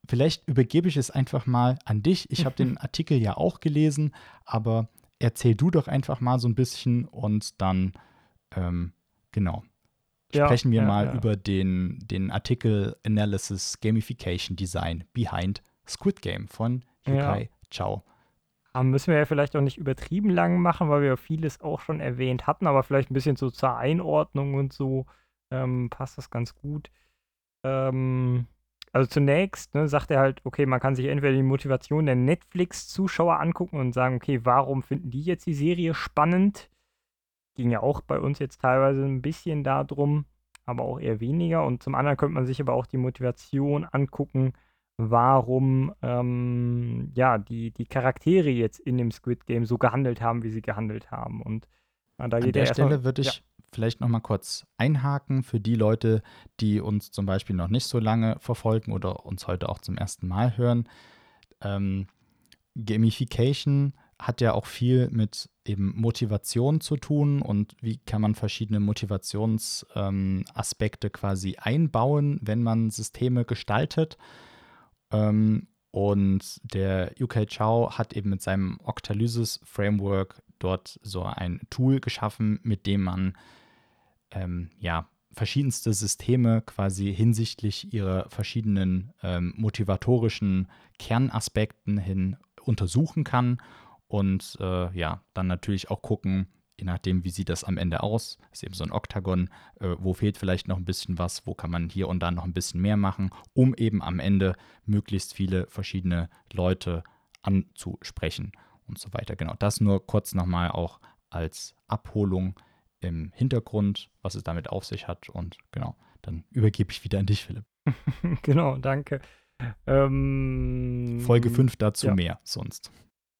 vielleicht übergebe ich es einfach mal an dich. Ich habe den Artikel ja auch gelesen, aber erzähl du doch einfach mal so ein bisschen und dann, ähm, genau, Ja, sprechen wir ja, mal ja. über den, den Artikel Analysis Gamification Design Behind Squid Game von Yukai Chao. Aber müssen wir ja vielleicht auch nicht übertrieben lang machen, weil wir ja vieles auch schon erwähnt hatten, aber vielleicht ein bisschen so zur Einordnung und so ähm, passt das ganz gut. Ähm, also zunächst ne, sagt er halt, okay, man kann sich entweder die Motivation der Netflix-Zuschauer angucken und sagen, okay, warum finden die jetzt die Serie spannend? Ging ja auch bei uns jetzt teilweise ein bisschen darum, aber auch eher weniger. Und zum anderen könnte man sich aber auch die Motivation angucken, warum ähm, ja, die, die Charaktere jetzt in dem Squid Game so gehandelt haben, wie sie gehandelt haben. Und äh, da An geht der er Stelle würde ich ja, vielleicht noch mal kurz einhaken für die Leute, die uns zum Beispiel noch nicht so lange verfolgen oder uns heute auch zum ersten Mal hören. Ähm, Gamification hat ja auch viel mit eben Motivation zu tun und wie kann man verschiedene Motivationsaspekte ähm, quasi einbauen, wenn man Systeme gestaltet. Ähm, und der UK Chow hat eben mit seinem Octalysis Framework dort so ein Tool geschaffen, mit dem man ähm, ja, verschiedenste Systeme quasi hinsichtlich ihrer verschiedenen ähm, motivatorischen Kernaspekten hin untersuchen kann und äh, ja, dann natürlich auch gucken, je nachdem, wie sieht das am Ende aus, ist eben so ein Oktagon, äh, wo fehlt vielleicht noch ein bisschen was, wo kann man hier und da noch ein bisschen mehr machen, um eben am Ende möglichst viele verschiedene Leute anzusprechen und so weiter. Genau, das nur kurz nochmal auch als Abholung im Hintergrund, was es damit auf sich hat. Und genau, dann übergebe ich wieder an dich, Philipp. genau, danke. Ähm, Folge 5 dazu ja. mehr sonst.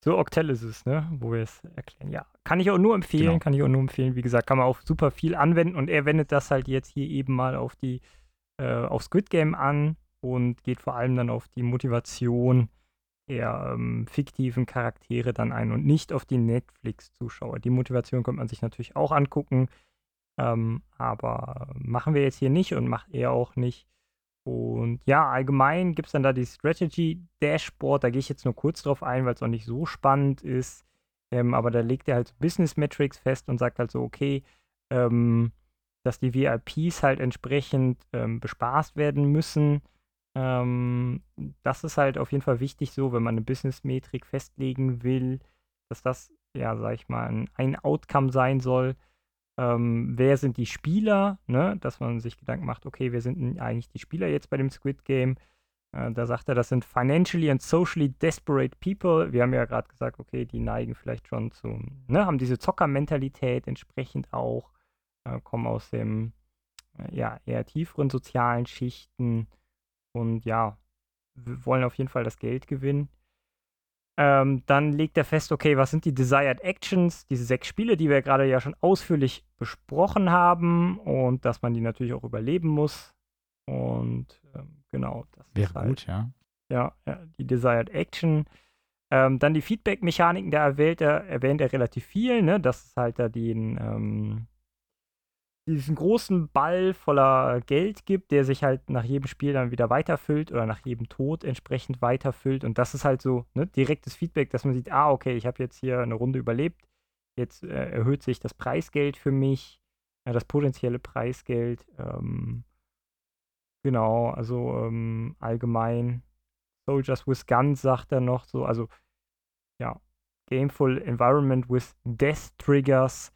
So Octalysis, ne, wo wir es erklären. Ja, kann ich auch nur empfehlen, Genau. kann ich auch nur empfehlen. Wie gesagt, kann man auf super viel anwenden und er wendet das halt jetzt hier eben mal auf die, äh, auf Squid Game an und geht vor allem dann auf die Motivation der ähm, fiktiven Charaktere dann ein und nicht auf die Netflix-Zuschauer. Die Motivation könnte man sich natürlich auch angucken, ähm, aber machen wir jetzt hier nicht und macht er auch nicht. Und ja, allgemein gibt es dann da die Strategy Dashboard. Da gehe ich jetzt nur kurz drauf ein, weil es auch nicht so spannend ist. Ähm, aber da legt er halt Business Metrics fest und sagt halt so, okay, ähm, dass die VIPs halt entsprechend ähm, bespaßt werden müssen. Ähm, das ist halt auf jeden Fall wichtig so, wenn man eine Business-Metrik festlegen will, dass das, ja, sag ich mal, ein, Outcome sein soll. Ähm, wer sind die Spieler, ne? Dass man sich Gedanken macht, okay, wer sind denn eigentlich die Spieler jetzt bei dem Squid Game? Äh, da sagt er, das sind financially and socially desperate people. Wir haben ja gerade gesagt, okay, die neigen vielleicht schon zu, ne, haben diese Zockermentalität entsprechend auch, äh, kommen aus dem, äh, ja, eher tieferen sozialen Schichten und ja, wir wollen auf jeden Fall das Geld gewinnen. Ähm, dann legt er fest, okay, was sind die Desired Actions, diese sechs Spiele, die wir gerade ja schon ausführlich besprochen haben und dass man die natürlich auch überleben muss. Und ähm, genau, das Wäre ist halt, gut, ja. ja, ja, die Desired Action. Ähm, dann die Feedback-Mechaniken, da erwähnt er, erwähnt er relativ viel, ne? dass es halt da den, ähm, diesen großen Ball voller Geld gibt, der sich halt nach jedem Spiel dann wieder weiterfüllt oder nach jedem Tod entsprechend weiterfüllt. Und das ist halt so ne, direktes Feedback, dass man sieht, ah, okay, ich habe jetzt hier eine Runde überlebt, jetzt äh, erhöht sich das Preisgeld für mich, äh, das potenzielle Preisgeld. Ähm, genau, also ähm, allgemein Soldiers with Guns sagt er noch so, also ja, Gameful Environment with Death Triggers.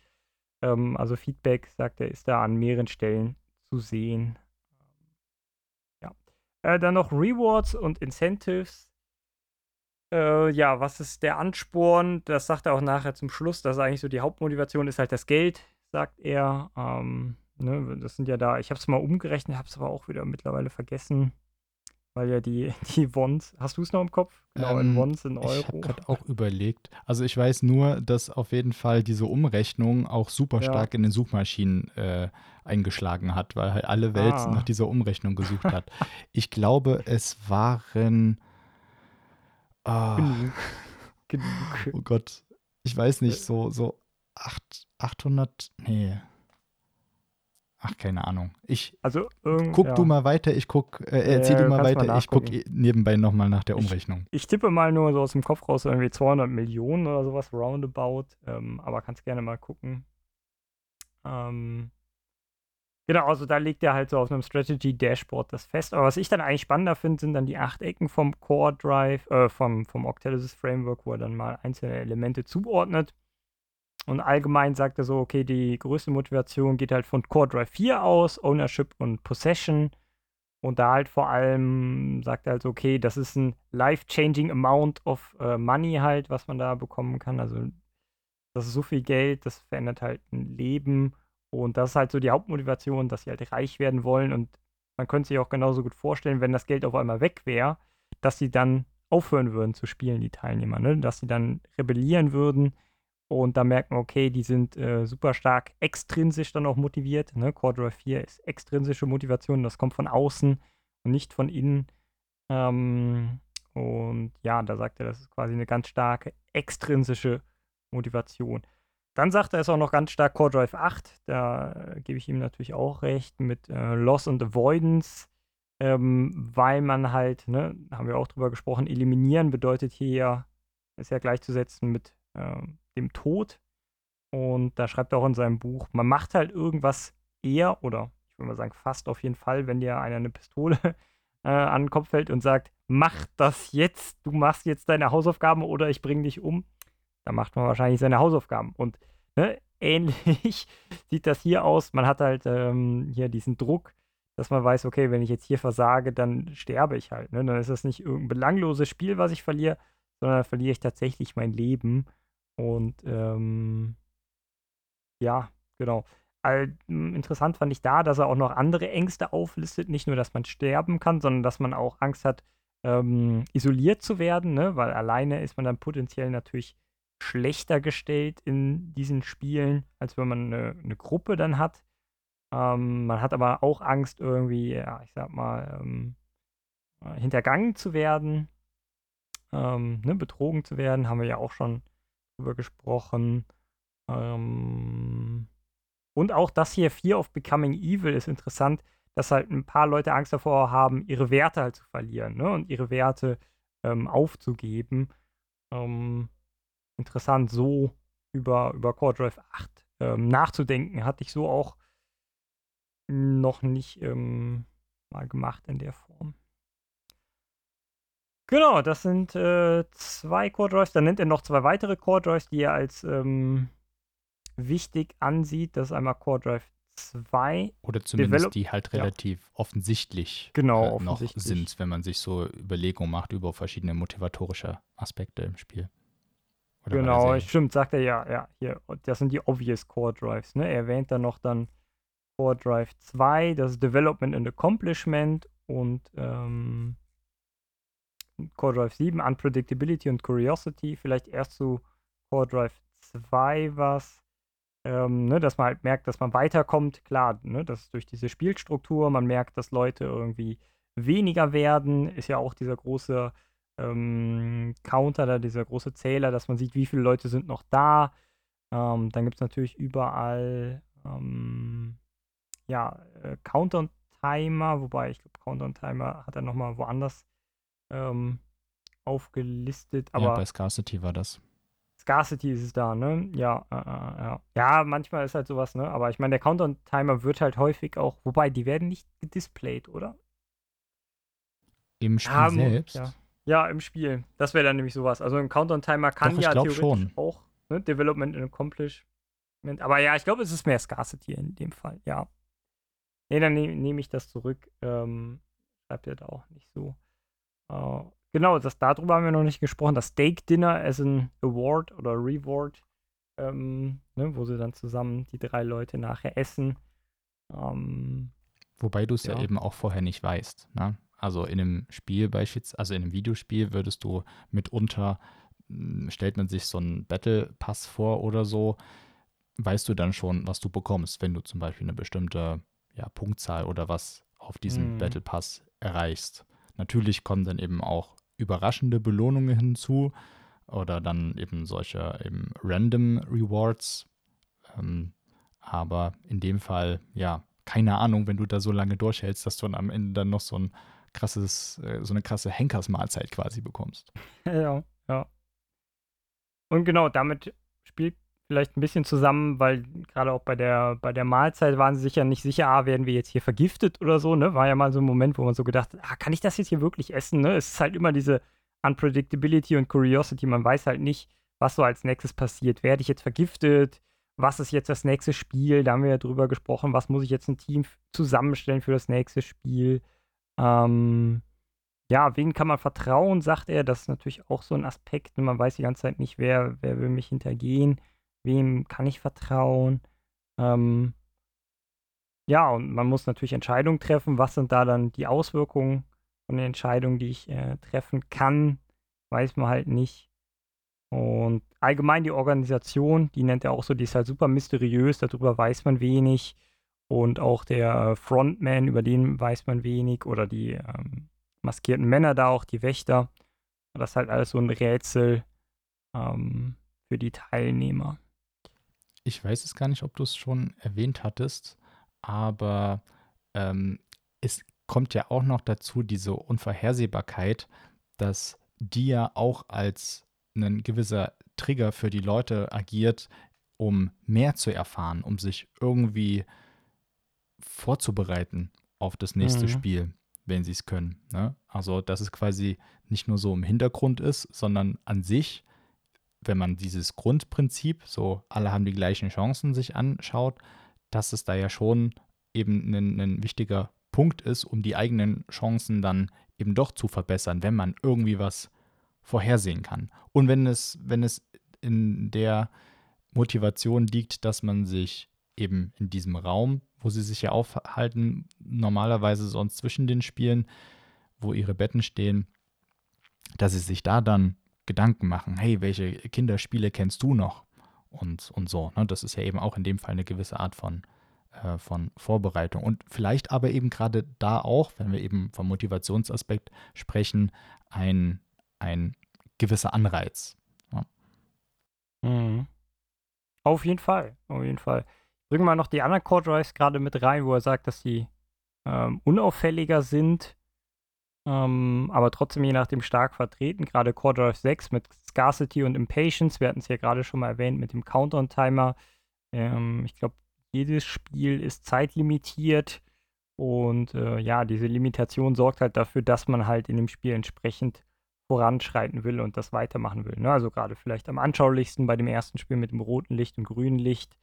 Ähm, also Feedback, sagt er, ist da an mehreren Stellen zu sehen. Ja. Äh, dann noch Rewards und Incentives. Äh, ja, was ist der Ansporn? Das sagt er auch nachher zum Schluss. Das ist eigentlich so die Hauptmotivation, ist halt das Geld, sagt er. Ähm, ne, das sind ja da, ich habe es mal umgerechnet, habe es aber auch wieder mittlerweile vergessen. Weil ja die, die Wons, hast du es noch im Kopf? Genau, in Ähm, Wons, in Ich habe Euro. gerade auch überlegt. Also ich weiß nur, dass auf jeden Fall diese Umrechnung auch super Ja. stark in den Suchmaschinen äh, eingeschlagen hat, weil halt alle Welt Ah. nach dieser Umrechnung gesucht hat. ich glaube, es waren. Ah, Genug. Genug. oh Gott, ich weiß nicht, so, so acht, 800, nee. Ach, keine Ahnung. Ich Also irgend, guck ja. du mal weiter, ich guck, äh, erzähl Ja, du mal kannst mal weiter, ich guck nebenbei nochmal nach der Umrechnung. Ich tippe mal nur so aus dem Kopf raus irgendwie 200 Millionen oder sowas roundabout. Ähm, aber kannst gerne mal gucken. Ähm, genau, also da liegt er halt so auf einem Strategy Dashboard das fest. Aber was ich dann eigentlich spannender finde, sind dann die acht Ecken vom Core Drive, äh, vom, vom Octalysis Framework, wo er dann mal einzelne Elemente zuordnet. Und allgemein sagt er so, okay, die größte Motivation geht halt von Core Drive 4 aus, Ownership und Possession. Und da halt vor allem sagt er halt so, okay, das ist ein life-changing amount of äh, money halt, was man da bekommen kann. Also das ist so viel Geld, das verändert halt ein Leben. Und das ist halt so die Hauptmotivation, dass sie halt reich werden wollen. Und man könnte sich auch genauso gut vorstellen, wenn das Geld auf einmal weg wäre, dass sie dann aufhören würden zu spielen, die Teilnehmer, ne? Dass sie dann rebellieren würden. Und da merkt man, okay, die sind äh, super stark extrinsisch dann auch motiviert. Ne? Core Drive 4 ist extrinsische Motivation, das kommt von außen und nicht von innen. Ähm, und ja, da sagt er, das ist quasi eine ganz starke extrinsische Motivation. Dann sagt er es auch noch ganz stark Core Drive 8. Da äh, gebe ich ihm natürlich auch recht mit äh, Loss und Avoidance, ähm, weil man halt, ne, haben wir auch drüber gesprochen, eliminieren bedeutet hier ja, ist ja gleichzusetzen mit ähm, dem Tod. Und da schreibt er auch in seinem Buch, man macht halt irgendwas eher oder ich würde mal sagen fast auf jeden Fall, wenn dir einer eine Pistole äh, an den Kopf hält und sagt, mach das jetzt, du machst jetzt deine Hausaufgaben oder ich bringe dich um, dann macht man wahrscheinlich seine Hausaufgaben. Und ne, ähnlich sieht das hier aus. Man hat halt ähm, hier diesen Druck, dass man weiß, okay, wenn ich jetzt hier versage, dann sterbe ich halt. Ne? Dann ist das nicht irgendein belangloses Spiel, was ich verliere, sondern dann verliere ich tatsächlich mein Leben. Und ähm, ja, genau. All, m, interessant fand ich da, dass er auch noch andere Ängste auflistet. Nicht nur, dass man sterben kann, sondern dass man auch Angst hat, ähm, isoliert zu werden, ne? weil alleine ist man dann potenziell natürlich schlechter gestellt in diesen Spielen, als wenn man eine, eine Gruppe dann hat. Ähm, man hat aber auch Angst, irgendwie, ja, ich sag mal, ähm, äh, hintergangen zu werden, ähm, ne, betrogen zu werden, haben wir ja auch schon drüber gesprochen. Ähm, und auch das hier, Fear of Becoming Evil, ist interessant, dass halt ein paar Leute Angst davor haben, ihre Werte halt zu verlieren ne? und ihre Werte ähm, aufzugeben. Ähm, interessant, so über, über Core Drive 8 ähm, nachzudenken, hatte ich so auch noch nicht ähm, mal gemacht in der Form. Genau, das sind äh, zwei Core Drives. Dann nennt er noch zwei weitere Core Drives, die er als ähm, wichtig ansieht. Das ist einmal Core Drive 2. Oder zumindest Develop- die halt ja. relativ offensichtlich Genau, äh, noch offensichtlich. sind, wenn man sich so Überlegungen macht über verschiedene motivatorische Aspekte im Spiel. Oder Genau, stimmt, sagt er ja, ja, hier. Das sind die obvious Core Drives, ne? Er erwähnt dann noch dann Core Drive 2, das ist Development and Accomplishment und ähm, Core Drive 7, Unpredictability und Curiosity. Vielleicht erst zu Core Drive 2 was, ähm, ne, dass man halt merkt, dass man weiterkommt. Klar, ne, das ist durch diese Spielstruktur, man merkt, dass Leute irgendwie weniger werden, ist ja auch dieser große ähm, Counter, da dieser große Zähler, dass man sieht, wie viele Leute sind noch da. Ähm, dann gibt es natürlich überall ähm, ja, äh, Counter und Timer, wobei ich glaube, Counter und Timer hat er nochmal woanders ähm, aufgelistet, ja, aber bei Scarcity war das. Scarcity ist es da, ne? Ja, äh, äh, ja. Ja, manchmal ist halt sowas, ne? Aber ich meine, der Counter und Timer wird halt häufig auch, wobei die werden nicht gedisplayed, oder? Im Spiel mu- selbst. Ja. ja, im Spiel. Das wäre dann nämlich sowas. Also ein Counter und Timer kann Doch, ja theoretisch schon. auch ne? Development and Accomplishment. Aber ja, ich glaube, es ist mehr Scarcity in dem Fall, ja. Nee, dann nehme nehm ich das zurück. Ähm, schreibt er da auch nicht so. Äh, genau, das, darüber haben wir noch nicht gesprochen. Das Steak Dinner as an Award oder Reward, ähm, ne, wo sie dann zusammen die drei Leute nachher essen. Ähm, Wobei du es ja. Ja. eben auch vorher nicht weißt. Ne? Also in einem Spiel beispielsweise, also in einem Videospiel würdest du mitunter, mh, stellt man sich so einen Battle Pass vor oder so, weißt du dann schon, was du bekommst, wenn du zum Beispiel eine bestimmte ja, Punktzahl oder was auf diesem Mhm. Battle Pass erreichst. Natürlich kommen dann eben auch überraschende Belohnungen hinzu oder dann eben solche eben Random Rewards, Ähm, aber in dem Fall, ja, keine Ahnung, wenn du da so lange durchhältst, dass du dann am Ende dann noch so ein krasses, äh, so eine krasse Henkersmahlzeit quasi bekommst. Ja, ja. Und genau, damit spielt vielleicht ein bisschen zusammen, weil gerade auch bei der, bei der Mahlzeit waren sie sich ja nicht sicher, ah, werden wir jetzt hier vergiftet oder so, ne? War ja mal so ein Moment, wo man so gedacht ah, kann ich das jetzt hier wirklich essen, ne? Es ist halt immer diese Unpredictability und Curiosity, man weiß halt nicht, was so als nächstes passiert. Werde ich jetzt vergiftet? Was ist jetzt das nächste Spiel? Da haben wir ja drüber gesprochen, was muss ich jetzt ein Team zusammenstellen für das nächste Spiel? Ähm, ja, wen kann man vertrauen, sagt er. Das ist natürlich auch so ein Aspekt. Man weiß die ganze Zeit nicht, wer, wer will mich hintergehen wem kann ich vertrauen? Ähm, ja, und man muss natürlich Entscheidungen treffen. Was sind da dann die Auswirkungen von den Entscheidungen, die ich äh, treffen kann? Weiß man halt nicht. Und allgemein die Organisation, die nennt er auch so, die ist halt super mysteriös, darüber weiß man wenig. Und auch der Frontman, über den weiß man wenig. Oder die ähm, maskierten Männer da auch, die Wächter. Das ist halt alles so ein Rätsel ähm, für die Teilnehmer ich weiß es gar nicht, ob du es schon erwähnt hattest, aber ähm, es kommt ja auch noch dazu diese Unvorhersehbarkeit, dass die ja auch als ein gewisser Trigger für die Leute agiert, um mehr zu erfahren, um sich irgendwie vorzubereiten auf das nächste mhm. Spiel, wenn sie es können. Ne? Also, dass es quasi nicht nur so im Hintergrund ist, sondern an sich wenn man dieses Grundprinzip, so alle haben die gleichen Chancen, sich anschaut, dass es da ja schon eben ein, ein wichtiger Punkt ist, um die eigenen Chancen dann eben doch zu verbessern, wenn man irgendwie was vorhersehen kann. Und wenn es, wenn es in der Motivation liegt, dass man sich eben in diesem Raum, wo sie sich ja aufhalten, normalerweise sonst zwischen den Spielen, wo ihre Betten stehen, dass sie sich da dann Gedanken machen, hey, welche Kinderspiele kennst du noch? Und, und so. Ne? Das ist ja eben auch in dem Fall eine gewisse Art von, äh, von Vorbereitung. Und vielleicht aber eben gerade da auch, wenn wir eben vom Motivationsaspekt sprechen, ein, ein gewisser Anreiz. Ja. Mhm. Auf jeden Fall, auf jeden Fall. Bringen wir noch die anderen Core Drives gerade mit rein, wo er sagt, dass die ähm, unauffälliger sind ähm, aber trotzdem je nachdem stark vertreten. Gerade Core Drive 6 mit Scarcity und Impatience, wir hatten es ja gerade schon mal erwähnt mit dem Countdown-Timer. Ähm, ich glaube, jedes Spiel ist zeitlimitiert und äh, ja, diese Limitation sorgt halt dafür, dass man halt in dem Spiel entsprechend voranschreiten will und das weitermachen will. Ne? Also gerade vielleicht am anschaulichsten bei dem ersten Spiel mit dem roten Licht und grünen Licht,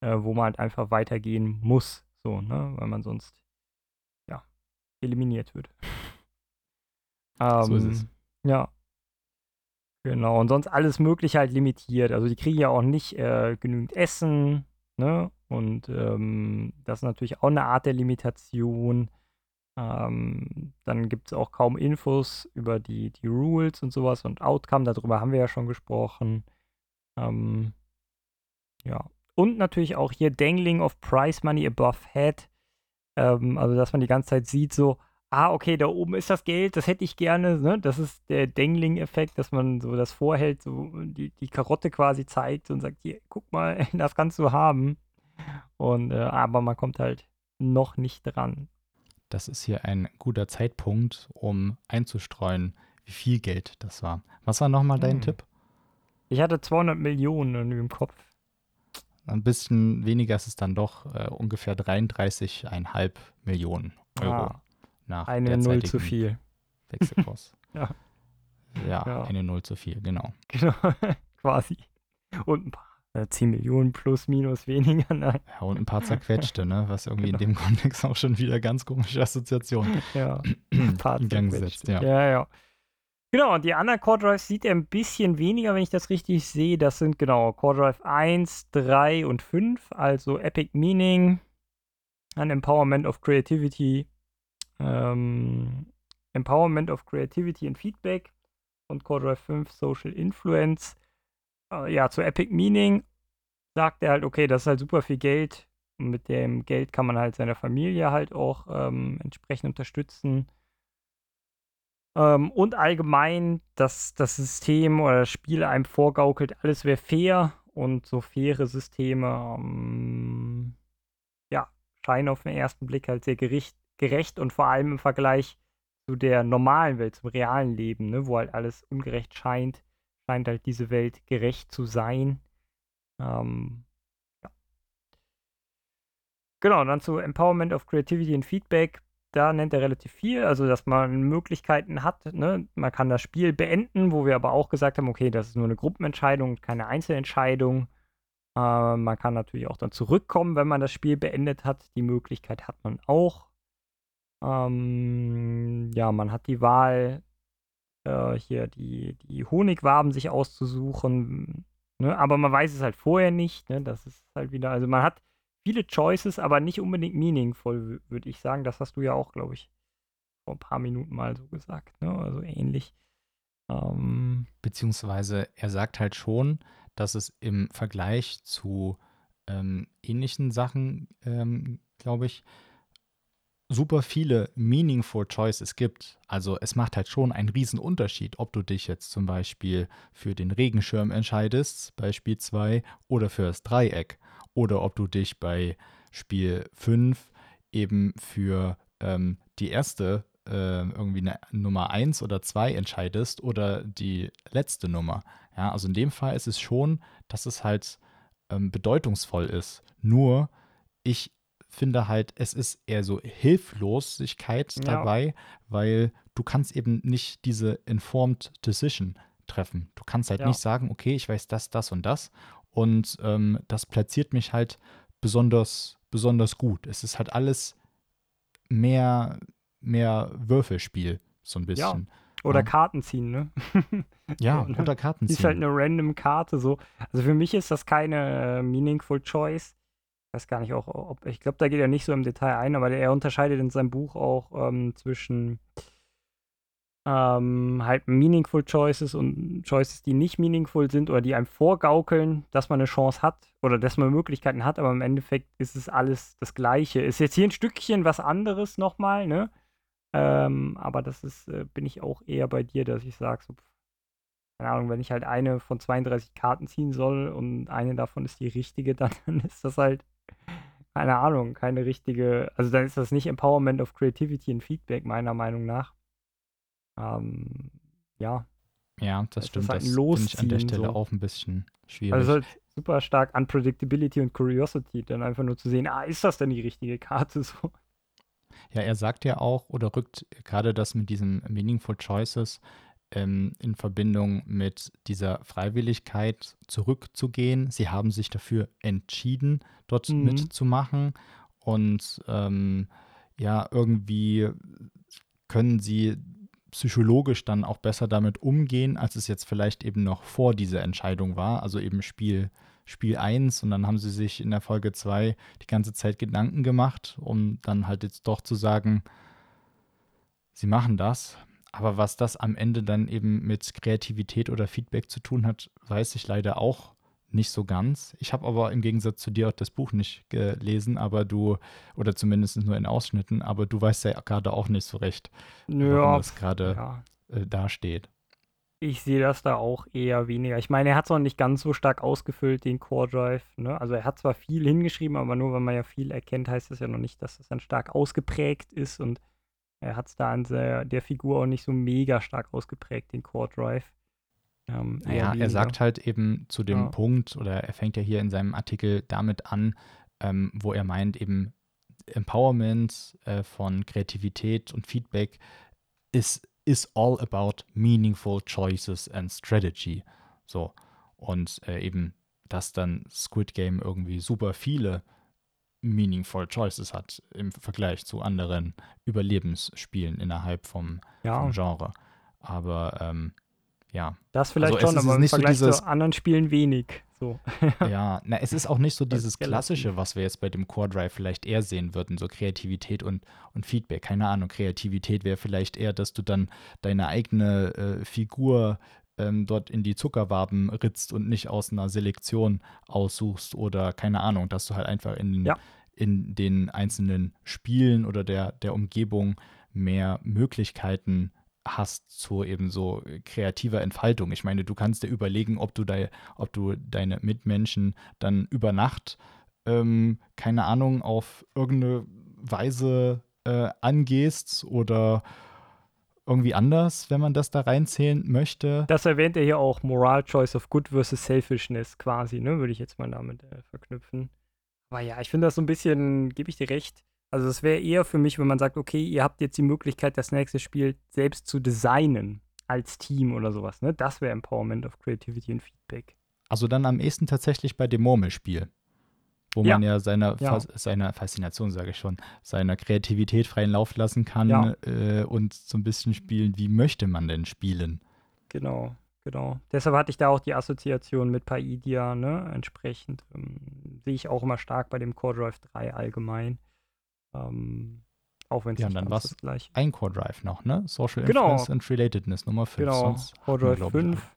äh, wo man halt einfach weitergehen muss, so, ne? weil man sonst ja eliminiert wird. Ähm, so ist es. Ja. Genau. Und sonst alles Mögliche halt limitiert. Also die kriegen ja auch nicht äh, genügend Essen, ne? Und ähm, das ist natürlich auch eine Art der Limitation. Ähm, dann gibt es auch kaum Infos über die, die Rules und sowas und Outcome, darüber haben wir ja schon gesprochen. Ähm, ja. Und natürlich auch hier Dangling of Price Money above Head. Ähm, also, dass man die ganze Zeit sieht, so, ah, okay, da oben ist das Geld, das hätte ich gerne. Ne? Das ist der Dangling-Effekt, dass man so das vorhält, so die, die Karotte quasi zeigt und sagt, hier, guck mal, das kannst du haben. Und äh, aber man kommt halt noch nicht dran. Das ist hier ein guter Zeitpunkt, um einzustreuen, wie viel Geld das war. Was war nochmal dein hm. Tipp? Ich hatte 200 Millionen im Kopf. Ein bisschen weniger ist es dann doch, äh, ungefähr 33,5 Millionen Euro. Ah nach eine Null zu viel. Wechselkurs. ja. ja. ja. eine Null zu viel, genau. Genau, quasi. Und ein paar. 10 äh, Millionen plus, minus, weniger, nein. Ja, und ein paar zerquetschte, ne? Was irgendwie genau. in dem Kontext auch schon wieder ganz komische Assoziationen ja. ein paar in Gang setzt. Ja. ja, ja. Genau, und die anderen Core Drives sieht er ein bisschen weniger, wenn ich das richtig sehe. Das sind genau Core Drive 1, 3 und 5, also Epic Meaning, an Empowerment of Creativity, ähm, Empowerment of Creativity and Feedback und Core Drive 5 Social Influence. Äh, ja, zu Epic Meaning sagt er halt, okay, das ist halt super viel Geld und mit dem Geld kann man halt seine Familie halt auch ähm, entsprechend unterstützen. Ähm, und allgemein, dass das System oder das Spiel einem vorgaukelt, alles wäre fair und so faire Systeme, ähm, ja, scheinen auf den ersten Blick halt sehr gericht, gerecht und vor allem im Vergleich zu der normalen Welt, zum realen Leben, ne, wo halt alles ungerecht scheint, scheint halt diese Welt gerecht zu sein. Ähm, ja. Genau, dann zu Empowerment of Creativity and Feedback. Da nennt er relativ viel, also dass man Möglichkeiten hat. Ne? Man kann das Spiel beenden, wo wir aber auch gesagt haben, okay, das ist nur eine Gruppenentscheidung, keine Einzelentscheidung. Äh, man kann natürlich auch dann zurückkommen, wenn man das Spiel beendet hat. Die Möglichkeit hat man auch. Ähm, ja, man hat die Wahl, äh, hier die, die Honigwaben sich auszusuchen. Ne? Aber man weiß es halt vorher nicht. Ne? Das ist halt wieder, also man hat viele Choices, aber nicht unbedingt meaningful, würde ich sagen. Das hast du ja auch, glaube ich, vor ein paar Minuten mal so gesagt. Ne? Also ähnlich. Ähm, Beziehungsweise er sagt halt schon, dass es im Vergleich zu ähm, ähnlichen Sachen, ähm, glaube ich, super viele meaningful choices gibt. Also es macht halt schon einen riesen Unterschied, ob du dich jetzt zum Beispiel für den Regenschirm entscheidest, bei Spiel 2, oder für das Dreieck. Oder ob du dich bei Spiel 5 eben für ähm, die erste äh, irgendwie eine Nummer 1 oder 2 entscheidest oder die letzte Nummer. Ja, also in dem Fall ist es schon, dass es halt ähm, bedeutungsvoll ist. Nur ich finde halt, es ist eher so Hilflosigkeit ja. dabei, weil du kannst eben nicht diese informed decision treffen. Du kannst halt ja. nicht sagen, okay, ich weiß das, das und das und ähm, das platziert mich halt besonders, besonders gut. Es ist halt alles mehr, mehr Würfelspiel, so ein bisschen. Ja. Oder ja. Karten ziehen, ne? ja, oder Karten ziehen. Ist halt eine random Karte so. Also für mich ist das keine äh, meaningful choice weiß gar nicht auch, ob, ich glaube, da geht er nicht so im Detail ein, aber er unterscheidet in seinem Buch auch ähm, zwischen ähm, halt meaningful Choices und Choices, die nicht meaningful sind oder die einem vorgaukeln, dass man eine Chance hat oder dass man Möglichkeiten hat, aber im Endeffekt ist es alles das Gleiche. Ist jetzt hier ein Stückchen was anderes nochmal, ne? Ähm, aber das ist, äh, bin ich auch eher bei dir, dass ich sage, so, keine Ahnung, wenn ich halt eine von 32 Karten ziehen soll und eine davon ist die richtige, dann, dann ist das halt keine Ahnung, keine richtige, also dann ist das nicht Empowerment of Creativity and Feedback, meiner Meinung nach. Ähm, ja. Ja, das, das stimmt. Halt das finde ich an der Stelle so. auch ein bisschen schwierig. Also halt super stark Unpredictability und Curiosity, dann einfach nur zu sehen, ah, ist das denn die richtige Karte so? Ja, er sagt ja auch oder rückt gerade das mit diesen Meaningful Choices ähm, in Verbindung mit dieser Freiwilligkeit zurückzugehen. Sie haben sich dafür entschieden, dort mhm. mitzumachen. Und ähm, ja, irgendwie können sie psychologisch dann auch besser damit umgehen, als es jetzt vielleicht eben noch vor dieser Entscheidung war. Also eben Spiel, Spiel 1 und dann haben sie sich in der Folge 2 die ganze Zeit Gedanken gemacht, um dann halt jetzt doch zu sagen, sie machen das. Aber was das am Ende dann eben mit Kreativität oder Feedback zu tun hat, weiß ich leider auch nicht so ganz. Ich habe aber im Gegensatz zu dir auch das Buch nicht gelesen, aber du, oder zumindest nur in Ausschnitten, aber du weißt ja gerade auch nicht so recht, ja, warum das gerade ja. äh, dasteht. Ich sehe das da auch eher weniger. Ich meine, er hat es noch nicht ganz so stark ausgefüllt, den Core Drive. Ne? Also er hat zwar viel hingeschrieben, aber nur wenn man ja viel erkennt, heißt das ja noch nicht, dass es dann stark ausgeprägt ist und er hat es da an der, der, Figur auch nicht so mega stark ausgeprägt, den Core Drive. Ähm, ja, er sagt halt eben zu dem ja. Punkt, oder er fängt ja hier in seinem Artikel damit an, ähm, wo er meint, eben Empowerment äh, von Kreativität und Feedback is, is all about meaningful choices and strategy. So. Und äh, eben, dass dann Squid Game irgendwie super viele meaningful choices hat im Vergleich zu anderen Überlebensspielen innerhalb vom, ja. vom Genre. Aber ähm, ja. Das vielleicht also schon, aber im Vergleich so dieses, zu anderen Spielen wenig. So. ja, na, es ist auch nicht so dieses Klassische, was wir jetzt bei dem Core Drive vielleicht eher sehen würden, so Kreativität und, und Feedback. Keine Ahnung, Kreativität wäre vielleicht eher, dass du dann deine eigene äh, Figur ähm, dort in die Zuckerwaben ritzt und nicht aus einer Selektion aussuchst oder keine Ahnung, dass du halt einfach in, ja. in den einzelnen Spielen oder der, der Umgebung mehr Möglichkeiten hast zu eben so kreativer Entfaltung. Ich meine, du kannst dir überlegen, ob du, de, ob du deine Mitmenschen dann über Nacht, ähm, keine Ahnung, auf irgendeine Weise äh, angehst oder irgendwie anders, wenn man das da reinzählen möchte. Das erwähnt er hier auch, Moral Choice of Good versus Selfishness quasi, ne? Würde ich jetzt mal damit äh, verknüpfen. Aber ja, ich finde das so ein bisschen, gebe ich dir recht. Also es wäre eher für mich, wenn man sagt, okay, ihr habt jetzt die Möglichkeit, das nächste Spiel selbst zu designen als Team oder sowas, ne? Das wäre Empowerment of Creativity and Feedback. Also dann am ehesten tatsächlich bei dem Murmelspiel wo ja. man ja seiner, ja. Fas seiner Faszination, sage ich schon, seiner Kreativität freien Lauf lassen kann ja. äh, und so ein bisschen spielen, wie möchte man denn spielen. Genau, genau. Deshalb hatte ich da auch die Assoziation mit Paidia, ne, entsprechend. Ähm, sehe ich auch immer stark bei dem Core Drive 3 allgemein. Ähm, auch wenn es ja, und dann war es gleich ein Core Drive noch, ne? Social genau. Influence and Relatedness Nummer 5. Genau, Core Drive 5.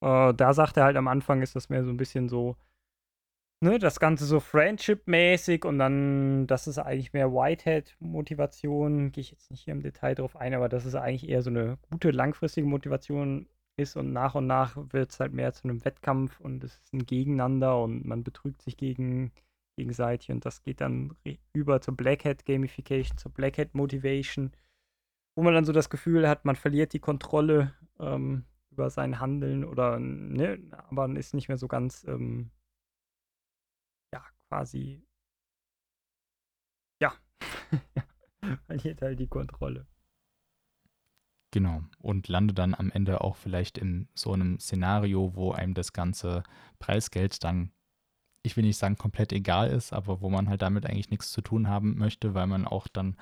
Äh, da sagt er halt am Anfang, ist das mehr so ein bisschen so ne, das Ganze so Friendship-mäßig und dann, das ist eigentlich mehr Whitehead-Motivation. Gehe ich jetzt nicht hier im Detail drauf ein, aber dass es eigentlich eher so eine gute langfristige Motivation ist und nach und nach wird es halt mehr zu einem Wettkampf und es ist ein Gegeneinander und man betrügt sich gegen, gegenseitig und das geht dann über zur Blackhead Gamification, zur Blackhead Motivation, wo man dann so das Gefühl hat, man verliert die Kontrolle ähm, über sein Handeln oder ne, aber ist nicht mehr so ganz ähm, quasi, ja, verliert halt die Kontrolle. Genau. Und landet dann am Ende auch vielleicht in so einem Szenario, wo einem das ganze Preisgeld dann, ich will nicht sagen komplett egal ist, aber wo man halt damit eigentlich nichts zu tun haben möchte, weil man auch dann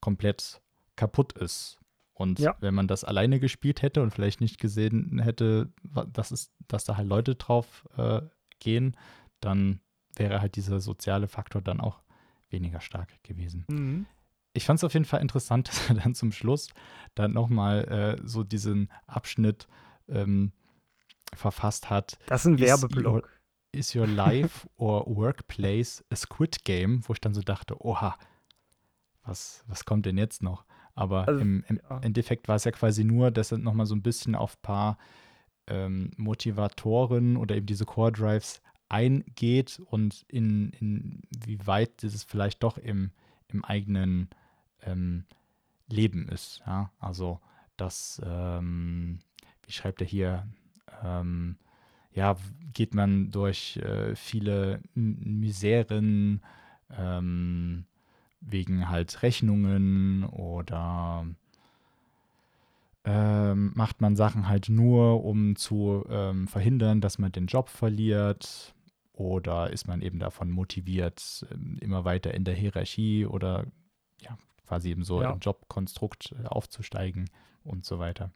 komplett kaputt ist. Und ja. wenn man das alleine gespielt hätte und vielleicht nicht gesehen hätte, dass, es, dass da halt Leute drauf äh, gehen, dann wäre halt dieser soziale Faktor dann auch weniger stark gewesen. Mhm. Ich fand es auf jeden Fall interessant, dass er dann zum Schluss dann nochmal äh, so diesen Abschnitt ähm, verfasst hat. Das ist ein Werbeblock. Is your life or workplace a Squid Game? Wo ich dann so dachte, oha, was, was kommt denn jetzt noch? Aber also, im, im ja. Endeffekt war es ja quasi nur, dass er nochmal so ein bisschen auf ein paar ähm, Motivatoren oder eben diese Core Drives eingeht und in, in wie weit das vielleicht doch im, im eigenen ähm, Leben ist. Ja? Also das, ähm, wie schreibt er hier, ähm, ja, geht man durch äh, viele Miseren ähm, wegen halt Rechnungen oder ähm, macht man Sachen halt nur, um zu ähm, verhindern, dass man den Job verliert oder ist man eben davon motiviert, ähm, immer weiter in der Hierarchie oder ja, quasi eben so ja. im Jobkonstrukt äh, aufzusteigen und so weiter.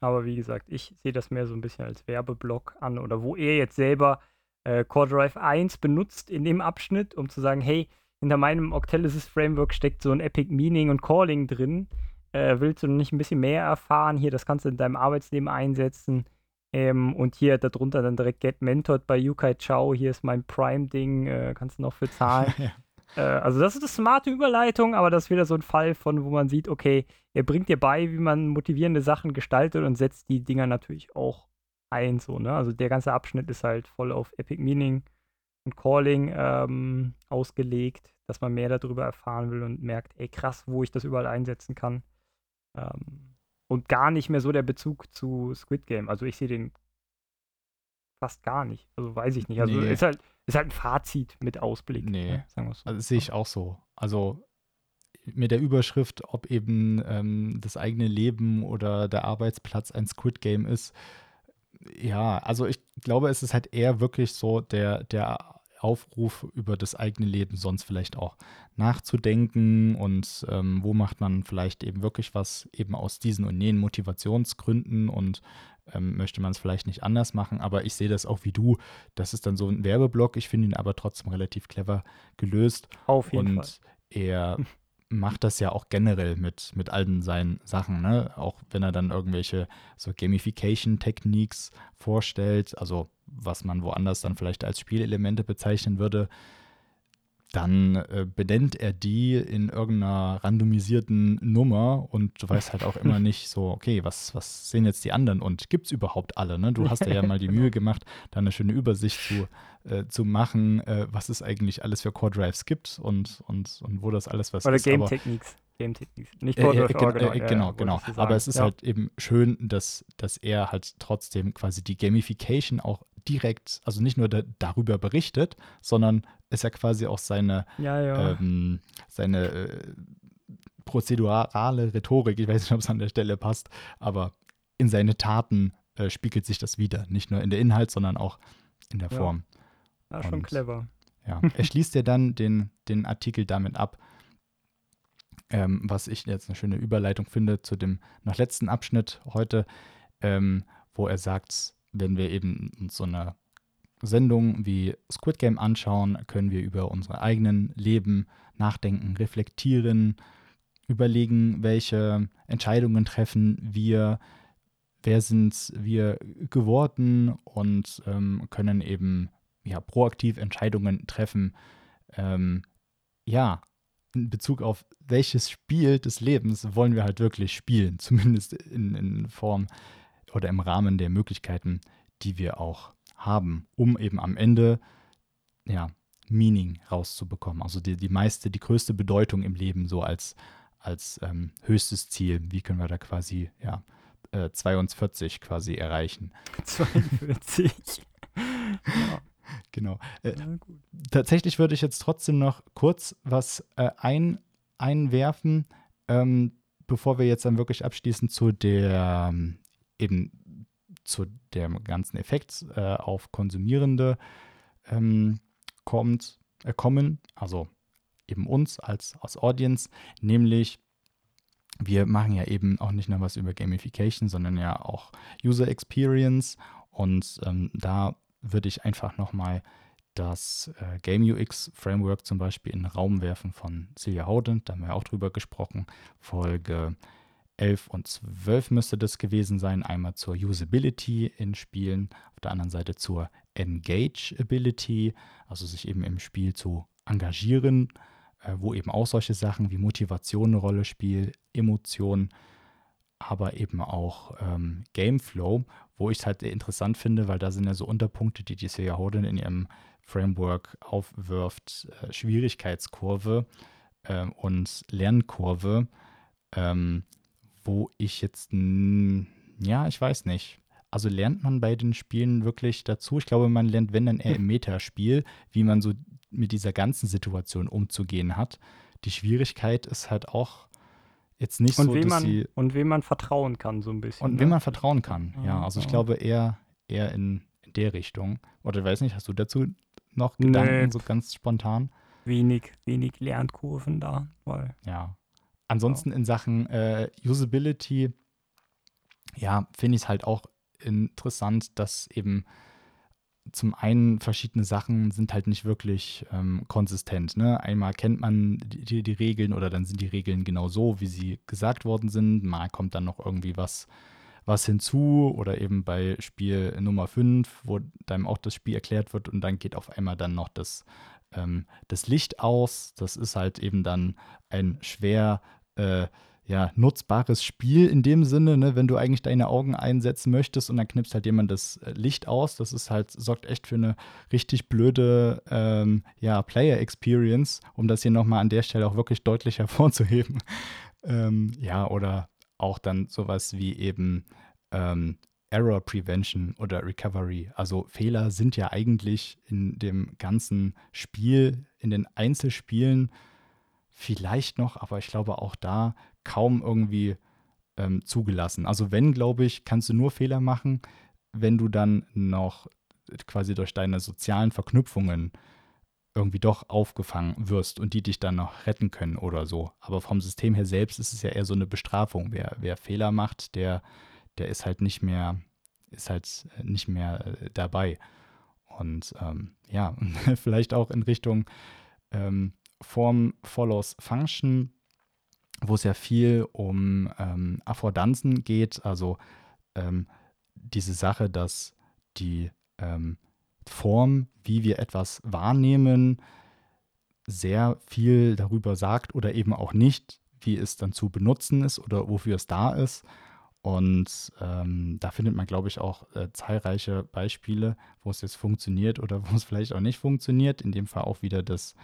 Aber wie gesagt, ich sehe das mehr so ein bisschen als Werbeblock an oder wo er jetzt selber äh, Core Drive 1 benutzt in dem Abschnitt, um zu sagen, hey, hinter meinem Octalysis Framework steckt so ein Epic Meaning und Calling drin. Äh, willst du nicht ein bisschen mehr erfahren? Hier, das kannst du in deinem Arbeitsleben einsetzen. Ähm, und hier darunter dann direkt Get Mentored bei Yukai Chao. Hier ist mein Prime-Ding, äh, kannst du noch für zahlen. äh, also, das ist eine smarte Überleitung, aber das ist wieder so ein Fall von, wo man sieht, okay, er bringt dir bei, wie man motivierende Sachen gestaltet und setzt die Dinger natürlich auch ein. So, ne? Also, der ganze Abschnitt ist halt voll auf Epic Meaning und Calling ähm, ausgelegt, dass man mehr darüber erfahren will und merkt, ey, krass, wo ich das überall einsetzen kann. Ähm, und gar nicht mehr so der Bezug zu Squid Game. Also ich sehe den fast gar nicht. Also weiß ich nicht. Also nee. ist, halt, ist halt ein Fazit mit Ausblick. Nee, ne? sagen wir so. Also sehe ich auch so. Also mit der Überschrift, ob eben ähm, das eigene Leben oder der Arbeitsplatz ein Squid Game ist. Ja, also ich glaube, es ist halt eher wirklich so der, der Aufruf über das eigene Leben sonst vielleicht auch nachzudenken und ähm, wo macht man vielleicht eben wirklich was eben aus diesen und jenen Motivationsgründen und ähm, möchte man es vielleicht nicht anders machen. Aber ich sehe das auch wie du. Das ist dann so ein Werbeblock. Ich finde ihn aber trotzdem relativ clever gelöst. Auf jeden und Fall. er macht das ja auch generell mit, mit allen seinen Sachen, ne? Auch wenn er dann irgendwelche so Gamification-Techniques vorstellt, also was man woanders dann vielleicht als Spielelemente bezeichnen würde. dann äh, benennt er die in irgendeiner randomisierten Nummer und du weißt halt auch immer nicht so, okay, was, was sehen jetzt die anderen und gibt es überhaupt alle? Ne? Du hast dir ja mal die Mühe gemacht, da eine schöne Übersicht zu, äh, zu machen, äh, was es eigentlich alles für Core Drives gibt und, und, und wo das alles was Oder ist. Game aber- Techniques. Game Techniques. Nicht äh, Core äh, äh, genau, ja, genau. du Aber es ist ja. halt eben schön, dass, dass er halt trotzdem quasi die Gamification auch direkt, also nicht nur da, darüber berichtet, sondern es ja quasi auch seine, Ja, ja. ähm, seine äh, prozedurale Rhetorik, ich weiß nicht, ob es an der Stelle passt, aber in seine Taten äh, spiegelt sich das wieder. Nicht nur in der Inhalt, sondern auch in der. Form. ja, schon und- clever. Ja. Er schließt ja dann den, den Artikel damit ab, ähm, was ich jetzt eine schöne Überleitung finde zu dem noch letzten Abschnitt heute, ähm, wo er sagt, wenn wir eben so eine Sendung wie Squid Game anschauen, können wir über unsere eigenen Leben nachdenken, reflektieren, überlegen, welche Entscheidungen treffen wir, wer sind wir geworden und ähm, können eben ja, proaktiv Entscheidungen treffen. Ähm, ja, in Bezug auf welches Spiel des Lebens wollen wir halt wirklich spielen, zumindest in, in Form oder im Rahmen der Möglichkeiten, die wir auch haben, um eben am Ende ja, Meaning rauszubekommen. Also die, die meiste, die größte Bedeutung im Leben so als, als ähm, höchstes Ziel. Wie können wir da quasi ja, äh, 42 quasi erreichen? 42. ja, Genau. Äh, tatsächlich würde ich jetzt trotzdem noch kurz was äh, ein, einwerfen, ähm, bevor wir jetzt dann wirklich abschließen zu der ähm, eben zu dem ganzen Effekt äh, auf Konsumierende ähm, kommt, äh, kommen, also eben uns als, als Audience, nämlich wir machen ja eben auch nicht nur was über Gamification, sondern ja auch User Experience und ähm, da würde ich einfach nochmal das äh, Game UX Framework zum Beispiel in den Raum werfen von Celia Howden. Da haben wir auch drüber gesprochen. Folge 11 und 12 müsste das gewesen sein. Einmal zur Usability in Spielen, auf der anderen Seite zur Engageability, also sich eben im Spiel zu engagieren, äh, wo eben auch solche Sachen wie Motivation eine Rolle spielen, Emotionen, aber eben auch ähm, Gameflow, wo ich es halt interessant finde, weil da sind ja so Unterpunkte, die die Celia Howden in ihrem Framework aufwirft, äh, Schwierigkeitskurve ähm, und Lernkurve, ähm, wo ich jetzt, ja, ich weiß nicht. Also lernt man bei den Spielen wirklich dazu? Ich glaube, man lernt, wenn dann eher im Metaspiel, wie man so mit dieser ganzen Situation umzugehen hat. Die Schwierigkeit ist halt auch jetzt nicht Und, so, wem dass man, sie und wem man vertrauen kann, so ein bisschen. und ne? wem man vertrauen kann. Ja, Ja, also ich ja. glaube eher, eher in, in der Richtung. Oder weiß nicht, hast du dazu noch Nee. Gedanken, so ganz spontan? wenig, wenig Lernkurven da, weil Ja. Ansonsten in Sachen äh, Usability, ja, finde ich es halt auch interessant, dass eben zum einen verschiedene Sachen sind halt nicht wirklich ähm, konsistent. Ne? Einmal kennt man die, die, Regeln oder dann sind die Regeln genau so, wie sie gesagt worden sind. Mal kommt dann noch irgendwie was, was hinzu oder eben bei Spiel Nummer 5, wo dann auch das Spiel erklärt wird und dann geht auf einmal dann noch das, ähm, das Licht aus. Das ist halt eben dann ein schwer äh, ja, nutzbares Spiel in dem Sinne, ne, wenn du eigentlich deine Augen einsetzen möchtest und dann knipst halt jemand das äh, Licht aus. Das ist halt, sorgt echt für eine richtig blöde ähm, ja, Player-Experience, um das hier nochmal an der Stelle auch wirklich deutlich hervorzuheben. ähm, ja, oder auch dann sowas wie eben ähm, Error Prevention oder Recovery. Also Fehler sind ja eigentlich in dem ganzen Spiel, in den Einzelspielen vielleicht noch, aber ich glaube auch da kaum irgendwie ähm, zugelassen. Also wenn, glaube ich, kannst du nur Fehler machen, wenn du dann noch quasi durch deine sozialen Verknüpfungen irgendwie doch aufgefangen wirst und die dich dann noch retten können oder so. Aber vom System her selbst ist es ja eher so eine Bestrafung. Wer, wer Fehler macht, der, der ist halt nicht mehr, ist halt nicht mehr äh, dabei. Und ähm, ja, vielleicht auch in Richtung ähm, Form follows Function, wo es ja viel um ähm, Affordanzen geht, also ähm, diese Sache, dass die ähm, Form, wie wir etwas wahrnehmen, sehr viel darüber sagt oder eben auch nicht, wie es dann zu benutzen ist oder wofür es da ist. Und ähm, da findet man, glaube ich, auch äh, zahlreiche Beispiele, wo es jetzt funktioniert oder wo es vielleicht auch nicht funktioniert. In dem Fall auch wieder das,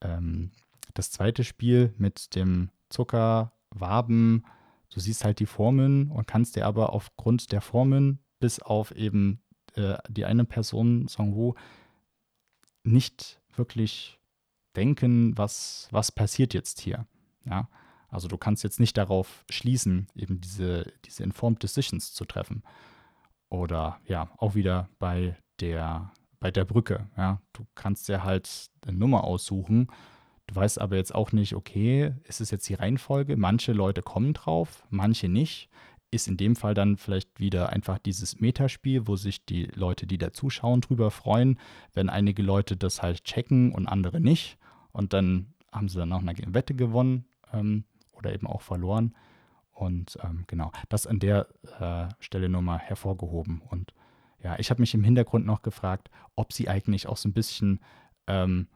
ähm, das zweite Spiel mit dem Zuckerwaben. Du siehst halt die Formen und kannst dir aber aufgrund der Formen bis auf eben äh, die eine Person, Songwoo, nicht wirklich denken, was, was passiert jetzt hier. Ja, also du kannst jetzt nicht darauf schließen, eben diese, diese Informed Decisions zu treffen. Oder ja, auch wieder bei der, bei der Brücke. Ja, du kannst ja halt eine Nummer aussuchen. Du weißt aber jetzt auch nicht, okay, ist es jetzt die Reihenfolge? Manche Leute kommen drauf, manche nicht. Ist in dem Fall dann vielleicht wieder einfach dieses Metaspiel, wo sich die Leute, die da zuschauen, drüber freuen, wenn einige Leute das halt checken und andere nicht. Und dann haben sie dann auch eine Wette gewonnen ähm, oder eben auch verloren. Und ähm, genau, das an der äh, Stelle mal hervorgehoben. Und ja, ich habe mich im Hintergrund noch gefragt, ob sie eigentlich auch so ein bisschen, ähm,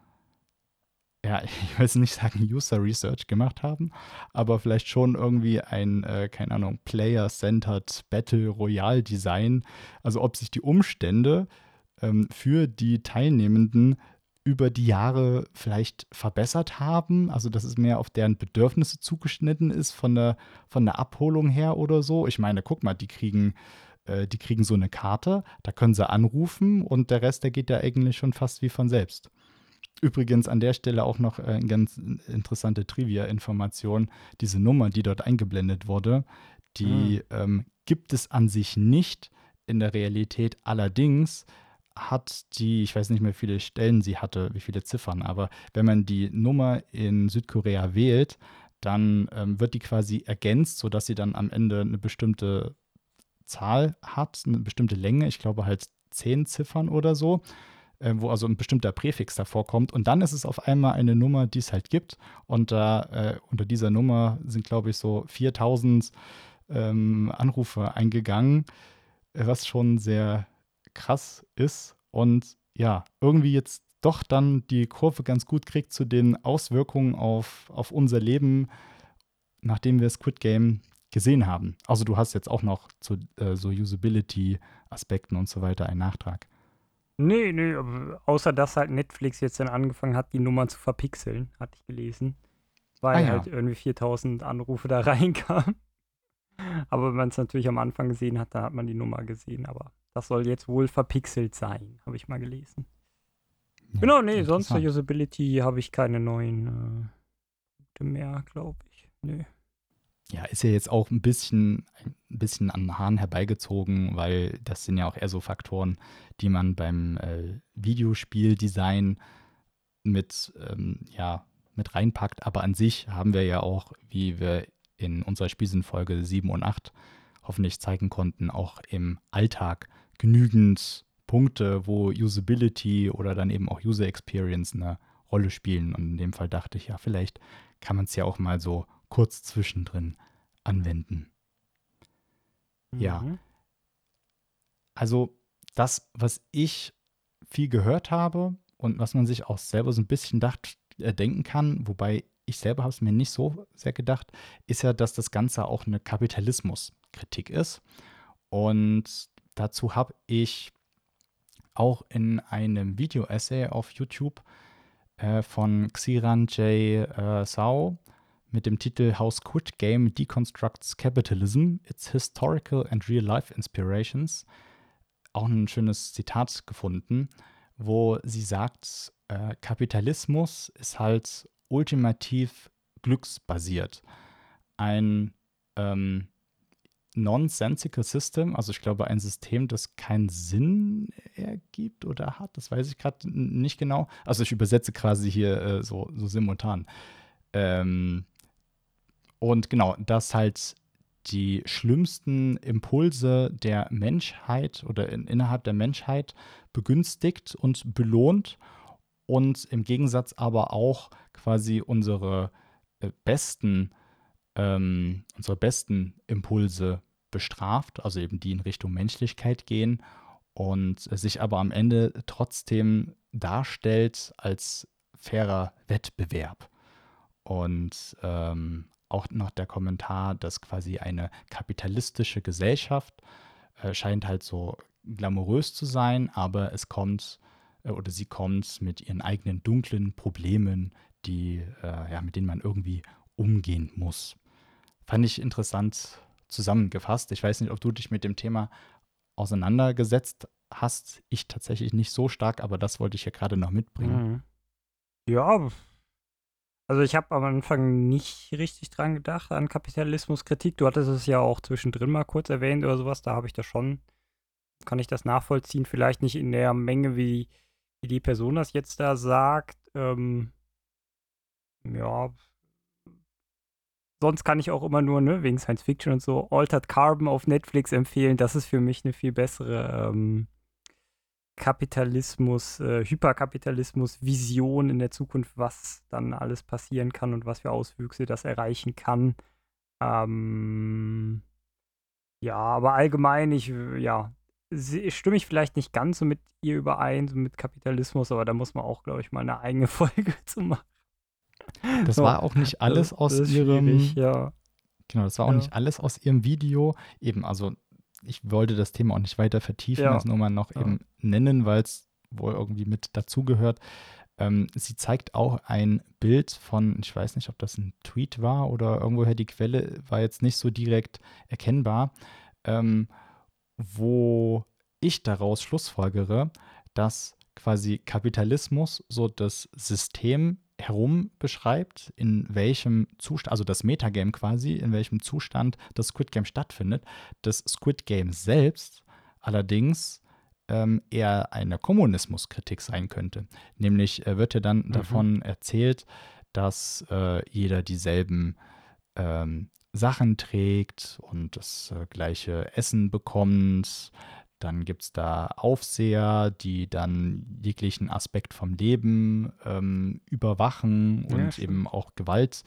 ja, ich will nicht sagen User Research gemacht haben, aber vielleicht schon irgendwie ein, äh, keine Ahnung, Player-Centered Battle Royale Design. Also ob sich die Umstände ähm, für die Teilnehmenden über die Jahre vielleicht verbessert haben, also dass es mehr auf deren Bedürfnisse zugeschnitten ist von der, von der Abholung her oder so. Ich meine, guck mal, die kriegen, äh, die kriegen so eine Karte, da können sie anrufen und der Rest, der geht ja eigentlich schon fast wie von selbst. Übrigens an der Stelle auch noch äh, eine ganz interessante Trivia-Information. Diese Nummer, die dort eingeblendet wurde, die mhm. ähm, gibt es an sich nicht in der Realität. Allerdings hat die, ich weiß nicht mehr, wie viele Stellen sie hatte, wie viele Ziffern, aber wenn man die Nummer in Südkorea wählt, dann ähm, wird die quasi ergänzt, sodass sie dann am Ende eine bestimmte Zahl hat, eine bestimmte Länge, ich glaube halt zehn Ziffern oder so, äh, wo also ein bestimmter Präfix davor kommt. Und dann ist es auf einmal eine Nummer, die es halt gibt. Und da äh, unter dieser Nummer sind, glaube ich, so 4000 ähm, Anrufe eingegangen, was schon sehr krass ist und ja, irgendwie jetzt doch dann die Kurve ganz gut kriegt zu den Auswirkungen auf, auf unser Leben, nachdem wir Squid Game gesehen haben. Also du hast jetzt auch noch zu äh, so Usability-Aspekten und so weiter einen Nachtrag. Nee, nee, außer dass halt Netflix jetzt dann angefangen hat, die Nummern zu verpixeln, hatte ich gelesen. Weil ah, ja. halt irgendwie 4000 Anrufe da reinkamen. Aber wenn man es natürlich am Anfang gesehen hat, da hat man die Nummer gesehen. Aber das soll jetzt wohl verpixelt sein, habe ich mal gelesen. Ja, genau, nee, sonst zur Usability habe ich keine neuen äh, Punkte mehr, glaube ich. Nee. Ja, ist ja jetzt auch ein bisschen, ein bisschen an den Haaren herbeigezogen, weil das sind ja auch eher so Faktoren, die man beim äh, Videospieldesign mit, ähm, ja, mit reinpackt. Aber an sich haben wir ja auch, wie wir in unserer Spielsinnfolge 7 und 8 hoffentlich zeigen konnten, auch im Alltag genügend Punkte, wo Usability oder dann eben auch User Experience eine Rolle spielen. Und in dem Fall dachte ich, ja, vielleicht kann man es ja auch mal so kurz zwischendrin anwenden. Mhm. Ja. Also das, was ich viel gehört habe und was man sich auch selber so ein bisschen dacht, äh, denken kann, wobei ich selber habe es mir nicht so sehr gedacht, ist ja, dass das Ganze auch eine Kapitalismuskritik ist. Und Dazu habe ich auch in einem Video-Essay auf YouTube äh, von Xiran J. Äh, Sao mit dem Titel How Squid Game Deconstructs Capitalism, Its Historical and Real-Life Inspirations auch ein schönes Zitat gefunden, wo sie sagt, äh, Kapitalismus ist halt ultimativ glücksbasiert. Ein ähm, nonsensical System, also ich glaube ein System, das keinen Sinn ergibt oder hat, das weiß ich gerade nicht genau. Also ich übersetze quasi hier äh, so, so simultan. Ähm, und genau, das halt die schlimmsten Impulse der Menschheit oder in, innerhalb der Menschheit begünstigt und belohnt und im Gegensatz aber auch quasi unsere äh, besten ähm, unsere besten Impulse bestraft, also eben die in Richtung Menschlichkeit gehen und sich aber am Ende trotzdem darstellt als fairer Wettbewerb. Und ähm, auch noch der Kommentar, dass quasi eine kapitalistische Gesellschaft äh, scheint halt so glamourös zu sein, aber es kommt äh, oder sie kommt mit ihren eigenen dunklen Problemen, die, äh, ja, mit denen man irgendwie umgehen muss. Fand ich interessant zusammengefasst. Ich weiß nicht, ob du dich mit dem Thema auseinandergesetzt hast. Ich tatsächlich nicht so stark, aber das wollte ich ja gerade noch mitbringen. Mhm. Ja, also ich habe am Anfang nicht richtig dran gedacht an Kapitalismuskritik. Du hattest es ja auch zwischendrin mal kurz erwähnt oder sowas. Da habe ich das schon, kann ich das nachvollziehen. Vielleicht nicht in der Menge, wie, wie die Person das jetzt da sagt. Ähm, ja, sonst kann ich auch immer nur, ne, wegen Science Fiction und so, Altered Carbon auf Netflix empfehlen. Das ist für mich eine viel bessere ähm, Kapitalismus, äh, Hyperkapitalismus, Vision in der Zukunft, was dann alles passieren kann und was für Auswüchse das erreichen kann. Ähm, ja, aber allgemein, ich, ja, stimme ich vielleicht nicht ganz so mit ihr überein, so mit Kapitalismus, aber da muss man auch, glaube ich, mal eine eigene Folge zu machen. Das so, war auch nicht alles aus ihrem. Ja. Genau, das war auch ja. nicht alles aus ihrem Video. Eben, also ich wollte das Thema auch nicht weiter vertiefen, ja. das nur mal noch ja. eben nennen, weil es wohl irgendwie mit dazugehört. Ähm, sie zeigt auch ein Bild von, ich weiß nicht, ob das ein Tweet war oder irgendwoher die Quelle war jetzt nicht so direkt erkennbar, ähm, wo ich daraus schlussfolgere, dass quasi Kapitalismus so das System herum beschreibt, in welchem Zustand, also das Metagame quasi, in welchem Zustand das Squid Game stattfindet. Das Squid Game selbst allerdings ähm, eher eine Kommunismuskritik sein könnte. Nämlich äh, wird ja dann mhm. davon erzählt, dass äh, jeder dieselben ähm, Sachen trägt und das äh, gleiche Essen bekommt, dann gibt es da Aufseher, die dann jeglichen Aspekt vom Leben ähm, überwachen ja, und stimmt. eben auch Gewalt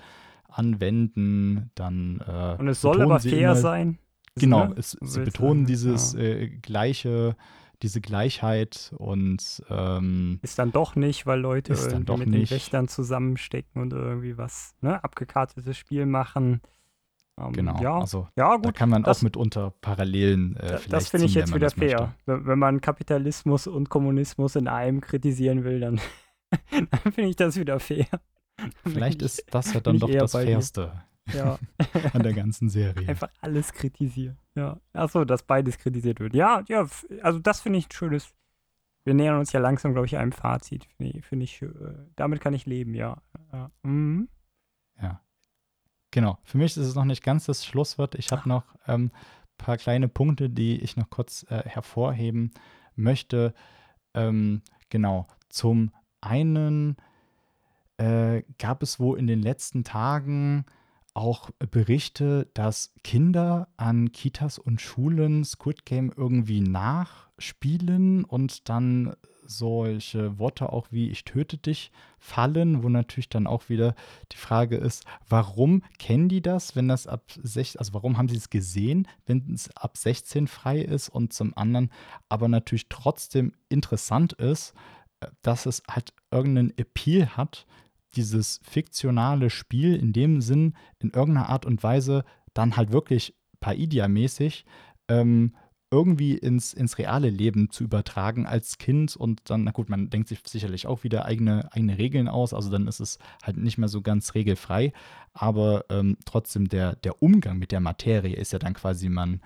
anwenden. Dann, äh, und es soll aber fair immer, sein. Genau, es, sie betonen dieses ja. äh, gleiche, diese Gleichheit und ähm, ist dann doch nicht, weil Leute irgendwie mit nicht. den Wächtern zusammenstecken und irgendwie was, ne, abgekartetes Spiel machen. Ähm, genau, ja, also ja, gut, da kann man das, auch mitunter Parallelen äh, vielleicht Das finde ich jetzt wieder fair. Wenn man Kapitalismus und Kommunismus in einem kritisieren will, dann, dann finde ich das wieder fair. Vielleicht ist das ja dann doch das Fairste ja. an der ganzen Serie. Einfach alles kritisieren. Ja. Achso, dass beides kritisiert wird. Ja, ja, also das finde ich ein schönes. Wir nähern uns ja langsam, glaube ich, einem Fazit. Finde ich, find ich äh, damit kann ich leben, ja. Ja. Mhm. ja. Genau, für mich ist es noch nicht ganz das Schlusswort. Ich habe noch ein ähm, paar kleine Punkte, die ich noch kurz äh, hervorheben möchte. Ähm, genau, zum einen äh, gab es wohl in den letzten Tagen auch Berichte, dass Kinder an Kitas und Schulen Squid Game irgendwie nachspielen und dann solche Worte auch wie ich töte dich fallen, wo natürlich dann auch wieder die Frage ist, warum kennen die das, wenn das ab 16, also warum haben sie es gesehen, wenn es ab 16 frei ist und zum anderen aber natürlich trotzdem interessant ist, äh, dass es halt irgendeinen Appeal hat, dieses fiktionale Spiel in dem Sinn in irgendeiner Art und Weise dann halt wirklich Paidia-mäßig ähm, irgendwie ins, ins reale Leben zu übertragen als Kind und dann, na gut, man denkt sich sicherlich auch wieder eigene, eigene Regeln aus, also dann ist es halt nicht mehr so ganz regelfrei, aber ähm, trotzdem der, der Umgang mit der Materie ist ja dann quasi, man,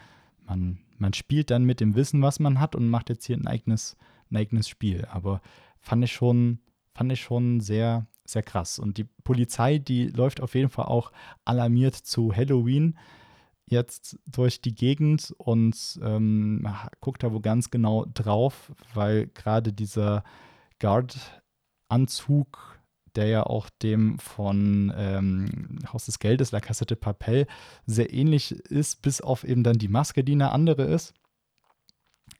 man, man spielt dann mit dem Wissen, was man hat und macht jetzt hier ein eigenes, ein eigenes Spiel, aber fand ich schon, fand ich schon sehr, sehr krass. Und die Polizei, die läuft auf jeden Fall auch alarmiert zu Halloween, jetzt durch die Gegend und ähm, guckt da wo ganz genau drauf, weil gerade dieser Guard-Anzug, der ja auch dem von ähm, Haus des Geldes, La Casa de Papel, sehr ähnlich ist, bis auf eben dann die Maske, die eine andere ist.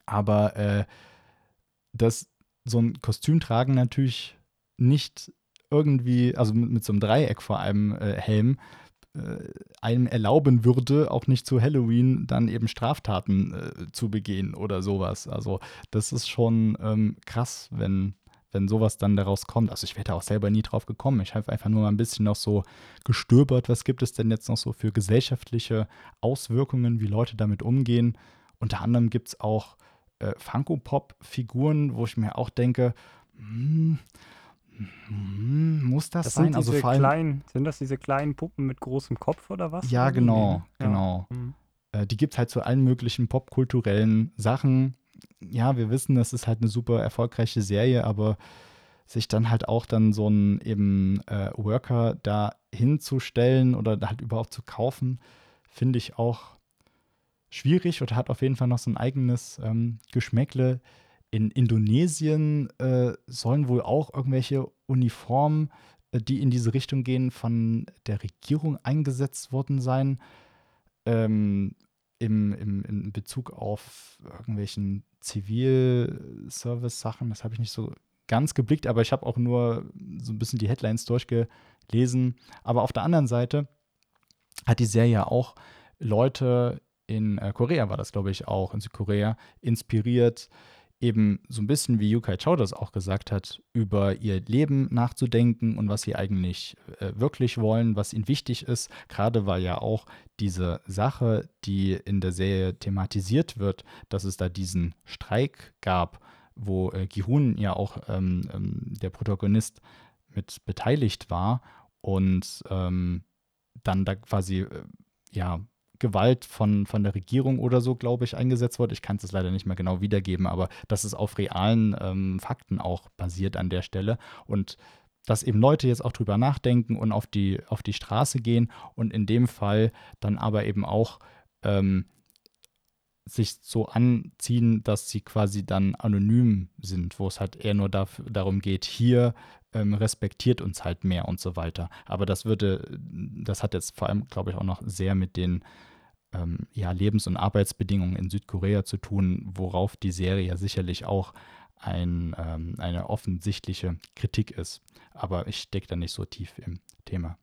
Aber äh, das so ein Kostüm tragen natürlich nicht irgendwie, also mit, mit so einem Dreieck vor einem äh, Helm, einem erlauben würde, auch nicht zu Halloween dann eben Straftaten äh, zu begehen oder sowas. Also das ist schon ähm, krass, wenn, wenn sowas dann daraus kommt. Also ich wäre auch selber nie drauf gekommen. Ich habe einfach nur mal ein bisschen noch so gestöbert, was gibt es denn jetzt noch so für gesellschaftliche Auswirkungen, wie Leute damit umgehen. Unter anderem gibt es auch äh, Funko-Pop-Figuren, wo ich mir auch denke, hm, hm, muss das, Das sein? sind Also vor allem, kleinen, sind das diese kleinen Puppen mit großem Kopf oder was? ja, genau, ne? genau. Ja. Hm. Äh, die gibt es halt zu allen möglichen popkulturellen Sachen. Ja, wir wissen, das ist halt eine super erfolgreiche Serie, aber sich dann halt auch dann so einen eben äh, Worker da hinzustellen oder halt überhaupt zu kaufen, finde ich auch schwierig oder hat auf jeden Fall noch so ein eigenes ähm, Geschmäckle. In Indonesien äh, sollen wohl auch irgendwelche Uniformen, äh, die in diese Richtung gehen, von der Regierung eingesetzt worden sein ähm, im, im, in Bezug auf irgendwelchen Zivilservice-Sachen. Das habe ich nicht so ganz geblickt, aber ich habe auch nur so ein bisschen die Headlines durchgelesen. Aber auf der anderen Seite hat die Serie auch Leute in äh, Korea, war das glaube ich auch, in Südkorea, inspiriert, eben so ein bisschen, wie Yukai Chou das auch gesagt hat, über ihr Leben nachzudenken und was sie eigentlich äh, wirklich wollen, was ihnen wichtig ist. Gerade weil ja auch diese Sache, die in der Serie thematisiert wird, dass es da diesen Streik gab, wo äh, Gihun ja auch ähm, ähm, der Protagonist mit beteiligt war und ähm, dann da quasi äh, ja Gewalt von, von der Regierung oder so, glaube ich, eingesetzt wurde. Ich kann es leider nicht mehr genau wiedergeben, aber dass es auf realen ähm, Fakten auch basiert an der Stelle und dass eben Leute jetzt auch drüber nachdenken und auf die, auf die Straße gehen und in dem Fall dann aber eben auch ähm, sich so anziehen, dass sie quasi dann anonym sind, wo es halt eher nur dafür, darum geht, hier ähm, respektiert uns halt mehr und so weiter. Aber das würde, das hat jetzt vor allem, glaube ich, auch noch sehr mit den ähm, ja, Lebens- und Arbeitsbedingungen in Südkorea zu tun, worauf die Serie ja sicherlich auch ein, ähm, eine offensichtliche Kritik ist. Aber ich stecke da nicht so tief im Thema.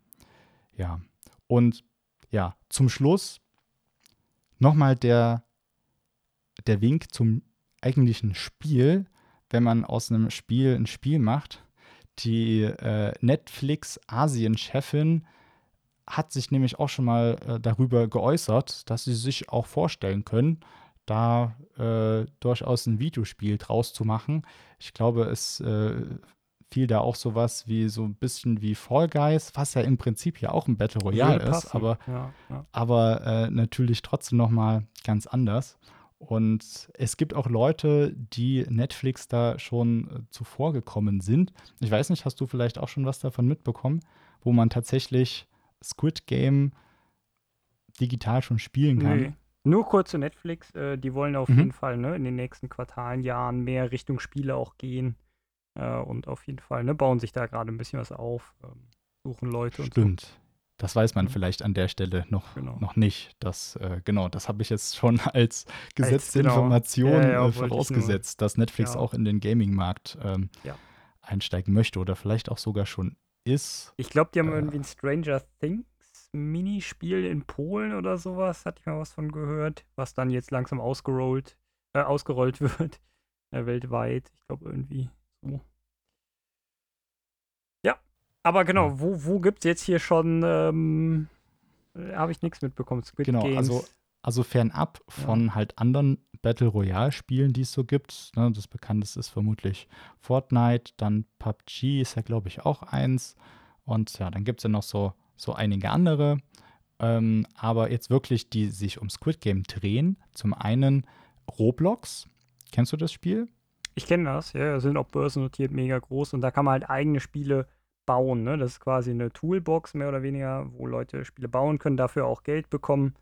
Ja, und ja, zum Schluss nochmal der, der Wink zum eigentlichen Spiel, wenn man aus einem Spiel ein Spiel macht. Die äh, Netflix-Asien-Chefin hat sich nämlich auch schon mal äh, darüber geäußert, dass sie sich auch vorstellen können, da äh, durchaus ein Videospiel draus zu machen. Ich glaube, es äh, fiel da auch sowas wie so ein bisschen wie Fall Guys, was ja im Prinzip ja auch ein Battle Royale Würde ist, aber ja, ja. aber äh, natürlich trotzdem noch mal ganz anders. Und es gibt auch Leute, die Netflix da schon äh, zuvor gekommen sind. Ich weiß nicht, hast du vielleicht auch schon was davon mitbekommen, wo man tatsächlich Squid Game digital schon spielen kann? Nee. Nur kurz zu Netflix. Äh, die wollen auf Mhm. jeden Fall ne, in den nächsten Quartalen, Jahren mehr Richtung Spiele auch gehen. Äh, und auf jeden Fall ne, bauen sich da gerade ein bisschen was auf. Ähm, suchen Leute und so. Stimmt. Das weiß man vielleicht an der Stelle noch, Genau. noch nicht. Das, äh, genau, das habe ich jetzt schon als gesetzte genau. Information Ja, ja, äh, vorausgesetzt, dass Netflix Ja. auch in den Gaming-Markt ähm, einsteigen möchte oder vielleicht auch sogar schon ist. Ich glaube, die haben Äh. irgendwie ein Stranger Things Minispiel in Polen oder sowas, hatte ich mal was von gehört, was dann jetzt langsam ausgerollt, äh, ausgerollt wird, äh, weltweit. Ich glaube irgendwie so. Ja, aber genau, wo, wo gibt es jetzt hier schon, ähm, äh, habe ich nichts mitbekommen, Squid Genau, Games. also Also fernab von halt anderen Battle Royale-Spielen, die es so gibt. Ne, das bekannteste ist vermutlich Fortnite, dann PUBG ist ja, glaube ich, auch eins. Und ja, dann gibt es ja noch so, so einige andere. Ähm, aber jetzt wirklich, die sich um Squid Game drehen. Zum einen Roblox. Kennst du das Spiel? Ich kenne das, ja, sind auch börsennotiert, mega groß und da kann man halt eigene Spiele bauen. Ne? Das ist quasi eine Toolbox mehr oder weniger, wo Leute Spiele bauen können, dafür auch Geld bekommen.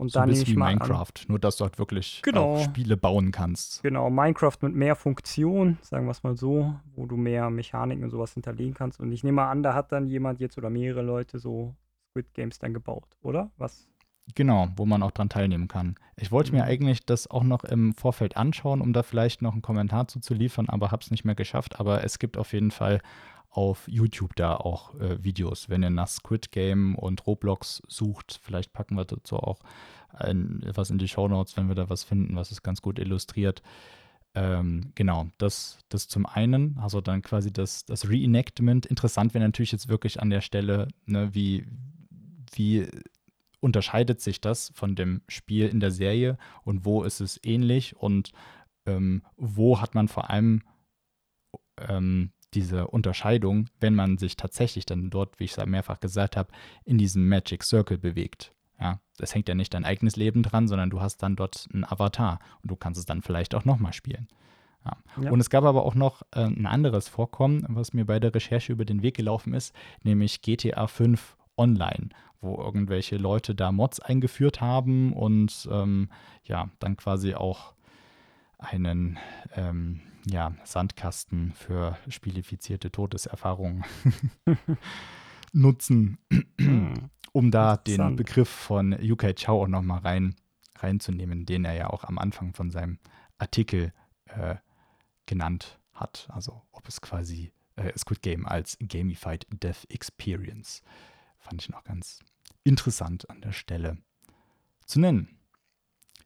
Und So ein dann nehme bisschen wie mal an, Minecraft, nur dass du halt wirklich Genau. Spiele bauen kannst. Genau, Minecraft mit mehr Funktion, sagen wir es mal so, wo du mehr Mechaniken und sowas hinterlegen kannst. Und ich nehme mal an, da hat dann jemand jetzt oder mehrere Leute so Squid Games dann gebaut, oder? Was? Genau, wo man auch dran teilnehmen kann. Ich wollte mir Mhm. eigentlich das auch noch im Vorfeld anschauen, um da vielleicht noch einen Kommentar zu, zu liefern, aber habe es nicht mehr geschafft. Aber es gibt auf jeden Fall auf YouTube da auch äh, Videos. Wenn ihr nach Squid Game und Roblox sucht, vielleicht packen wir dazu auch ein, was in die Show Notes, wenn wir da was finden, was es ganz gut illustriert. Ähm, genau, das, das zum einen, also dann quasi das, das Reenactment. Interessant wäre natürlich jetzt wirklich an der Stelle, ne, wie, wie unterscheidet sich das von dem Spiel in der Serie und wo ist es ähnlich und ähm, wo hat man vor allem ähm, diese Unterscheidung, wenn man sich tatsächlich dann dort, wie ich es mehrfach gesagt habe, in diesem Magic Circle bewegt. Ja, das hängt ja nicht dein eigenes Leben dran, sondern du hast dann dort einen Avatar und du kannst es dann vielleicht auch nochmal spielen. Ja. Ja. Und es gab aber auch noch äh, ein anderes Vorkommen, was mir bei der Recherche über den Weg gelaufen ist, nämlich GTA 5 Online, wo irgendwelche Leute da Mods eingeführt haben und ähm, ja, dann quasi auch einen ähm, ja, Sandkasten für spielifizierte Todeserfahrungen nutzen, hm. um da den Begriff von UK Chow auch nochmal rein, reinzunehmen, den er ja auch am Anfang von seinem Artikel äh, genannt hat. Also ob es quasi äh, Squid Game als Gamified Death Experience fand ich noch ganz interessant an der Stelle zu nennen.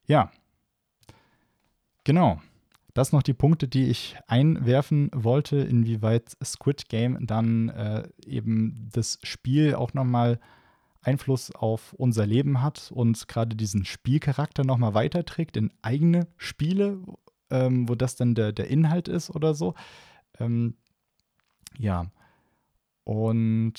Ja, genau. Das noch die Punkte, die ich einwerfen wollte, inwieweit Squid Game dann äh, eben das Spiel auch nochmal Einfluss auf unser Leben hat und gerade diesen Spielcharakter nochmal weiterträgt in eigene Spiele, ähm, wo das dann der, der Inhalt ist oder so. Ähm, ja. Und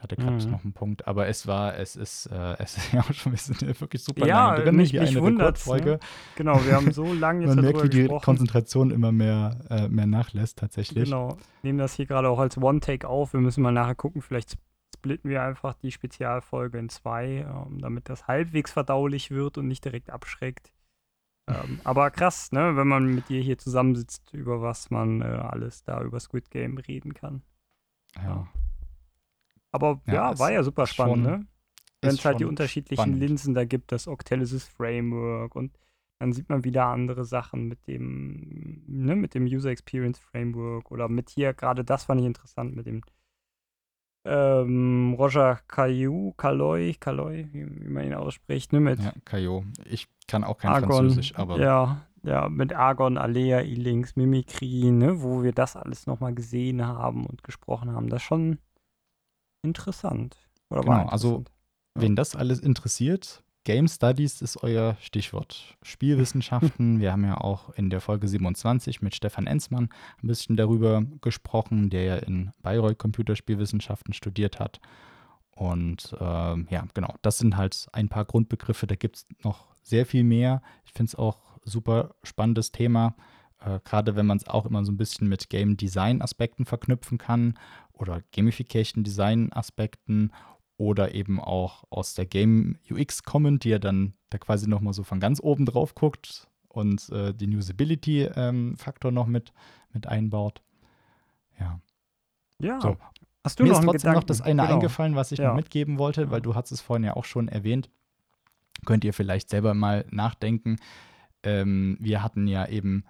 ich hatte gerade mhm. noch einen Punkt, aber es war, es ist, äh, es ist ja auch schon, wir sind ja wirklich super ja, lange drin, mich, hier mich eine Rekordfolge. Ne? Genau, wir haben so lange jetzt Man merkt, wie die gesprochen. Konzentration immer mehr, äh, mehr nachlässt tatsächlich. Genau, nehmen das hier gerade auch als One-Take auf. Wir müssen mal nachher gucken, vielleicht splitten wir einfach die Spezialfolge in zwei, ähm, damit das halbwegs verdaulich wird und nicht direkt abschreckt. ähm, aber krass, ne, wenn man mit dir hier zusammensitzt, über was man äh, alles da über Squid Game reden kann. Ja. Aber ja, ja war ja super spannend, schon, ne? Wenn es halt die unterschiedlichen spannend. Linsen da gibt, das Octalysis Framework und dann sieht man wieder andere Sachen mit dem, ne, mit dem User Experience Framework oder mit hier, gerade das fand ich interessant, mit dem ähm, Roger Caillou, Caloi, Caloi, wie, wie, man ihn ausspricht, ne, mit ja, Caillou. Ich kann auch kein Argon, Französisch, aber ja, ja, mit Argon, Alea, Ilings, Mimikry, ne, wo wir das alles nochmal gesehen haben und gesprochen haben. Das schon interessant. Oder genau, also wen das alles interessiert, Game Studies ist euer Stichwort. Spielwissenschaften. Wir haben ja auch in der Folge 27 mit Stefan Enzmann ein bisschen darüber gesprochen, der ja in Bayreuth Computerspielwissenschaften studiert hat. Und ähm, ja, genau, das sind halt ein paar Grundbegriffe. Da gibt es noch sehr viel mehr. Ich finde es auch super spannendes Thema. Äh, Gerade wenn man es auch immer so ein bisschen mit Game Design Aspekten verknüpfen kann oder Gamification Design Aspekten oder eben auch aus der Game UX kommen, die ja dann da quasi nochmal so von ganz oben drauf guckt und äh, den Usability-Faktor ähm, noch mit, mit einbaut. Ja. Ja. So. Hast du Mir noch ist trotzdem noch das eine genau. eingefallen, was ich ja. noch mitgeben wollte, weil du hast es vorhin ja auch schon erwähnt. Könnt ihr vielleicht selber mal nachdenken. Ähm, wir hatten ja eben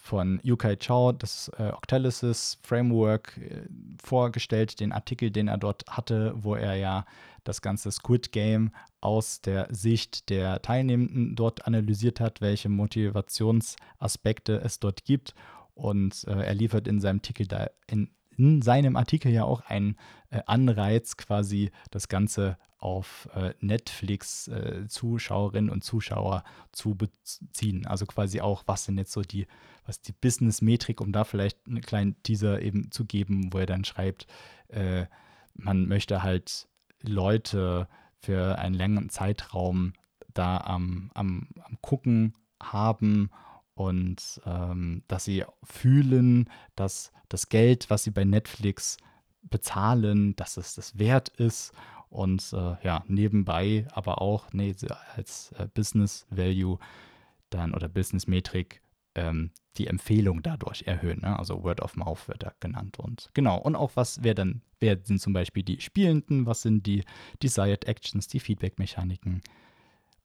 von Yukai Chao das äh, Octalysis Framework äh, vorgestellt, den Artikel, den er dort hatte, wo er ja das ganze Squid Game aus der Sicht der Teilnehmenden dort analysiert hat, welche Motivationsaspekte es dort gibt. Und äh, er liefert in seinem Artikel da in, in seinem Artikel ja auch einen äh, Anreiz, quasi das Ganze auf äh, Netflix-Zuschauerinnen äh, und Zuschauer zu beziehen. Also quasi auch, was sind jetzt so die was die Business-Metrik, um da vielleicht einen kleinen Teaser eben zu geben, wo er dann schreibt, äh, man möchte halt Leute für einen längeren Zeitraum da am, am, am Gucken haben und ähm, dass sie fühlen, dass das Geld, was sie bei Netflix bezahlen, dass es das wert ist und äh, ja, nebenbei aber auch nee, als äh, Business Value dann oder Business Metrik ähm, die Empfehlung dadurch erhöhen. Ne? Also Word of Mouth wird da genannt. Und genau, und auch was, wer dann, wer sind zum Beispiel die Spielenden, was sind die Desired Actions, die Feedback-Mechaniken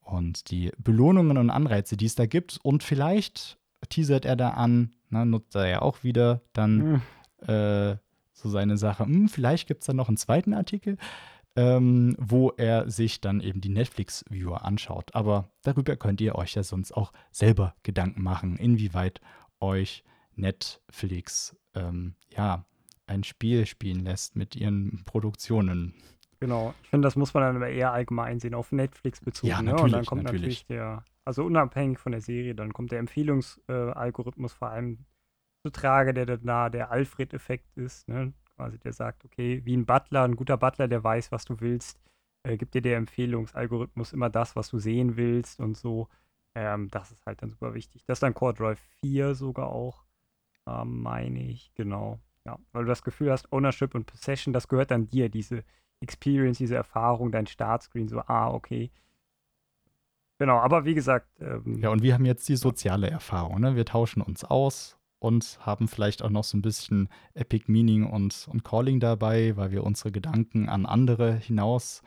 und die Belohnungen und Anreize, die es da gibt. Und vielleicht teasert er da an, ne, nutzt er ja auch wieder dann mhm. äh, so seine Sache, hm, vielleicht gibt es da noch einen zweiten Artikel. ähm, wo er sich dann eben die Netflix-Viewer anschaut. Aber darüber könnt ihr euch ja sonst auch selber Gedanken machen, inwieweit euch Netflix ähm, ja ein Spiel spielen lässt mit ihren Produktionen. Genau, ich finde, das muss man dann aber eher allgemein sehen, auf Netflix bezogen. Ja, natürlich, ne? Und dann kommt natürlich. natürlich der, also unabhängig von der Serie, dann kommt der Empfehlungsalgorithmus äh, vor allem zu Trage, der da der Alfred-Effekt ist, ne? quasi der sagt, okay, wie ein Butler, ein guter Butler, der weiß, was du willst, äh, gibt dir der Empfehlungsalgorithmus immer das, was du sehen willst und so. Ähm, das ist halt dann super wichtig. Das ist dann Core Drive 4 sogar auch, ähm, meine ich, genau. Ja, weil du das Gefühl hast, Ownership und Possession, das gehört dann dir, diese Experience, diese Erfahrung, dein Startscreen, so, ah, okay. Genau, aber wie gesagt. Ähm, ja, und wir haben jetzt die soziale Erfahrung, ne? Wir tauschen uns aus und haben vielleicht auch noch so ein bisschen Epic Meaning und, und Calling dabei, weil wir unsere Gedanken an andere hinaus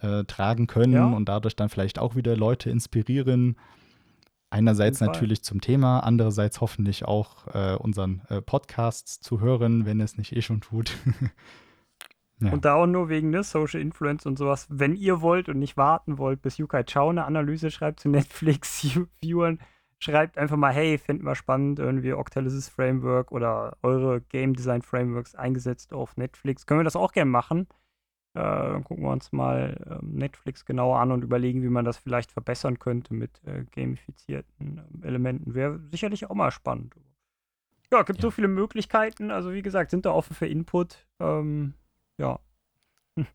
äh, tragen können ja. und dadurch dann vielleicht auch wieder Leute inspirieren. Einerseits natürlich zum Thema, andererseits hoffentlich auch äh, unseren äh, Podcasts zu hören, wenn es nicht eh schon tut. ja. Und da auch nur wegen ne, Social Influence und sowas. Wenn ihr wollt und nicht warten wollt, bis Yukai Chao eine Analyse schreibt zu Netflix-Viewern, schreibt einfach mal, hey, finden wir spannend, irgendwie Octalysis Framework oder eure Game Design Frameworks eingesetzt auf Netflix. Können wir das auch gerne machen? Äh, dann gucken wir uns mal äh, Netflix genauer an und überlegen, wie man das vielleicht verbessern könnte mit äh, gamifizierten ähm, Elementen. Wäre sicherlich auch mal spannend. Ja, gibt ja. so viele Möglichkeiten. Also wie gesagt, sind da offen für Input. Ähm, ja.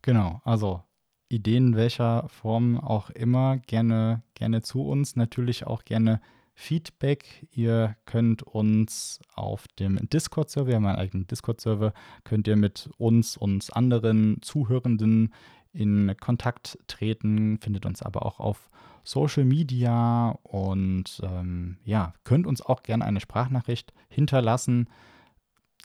Genau, also Ideen welcher Form auch immer gerne, gerne zu uns. Natürlich auch gerne Feedback. Ihr könnt uns auf dem Discord-Server, wir haben einen eigenen Discord-Server, könnt ihr mit uns und anderen Zuhörenden in Kontakt treten, findet uns aber auch auf Social Media und ähm, ja, könnt uns auch gerne eine Sprachnachricht hinterlassen,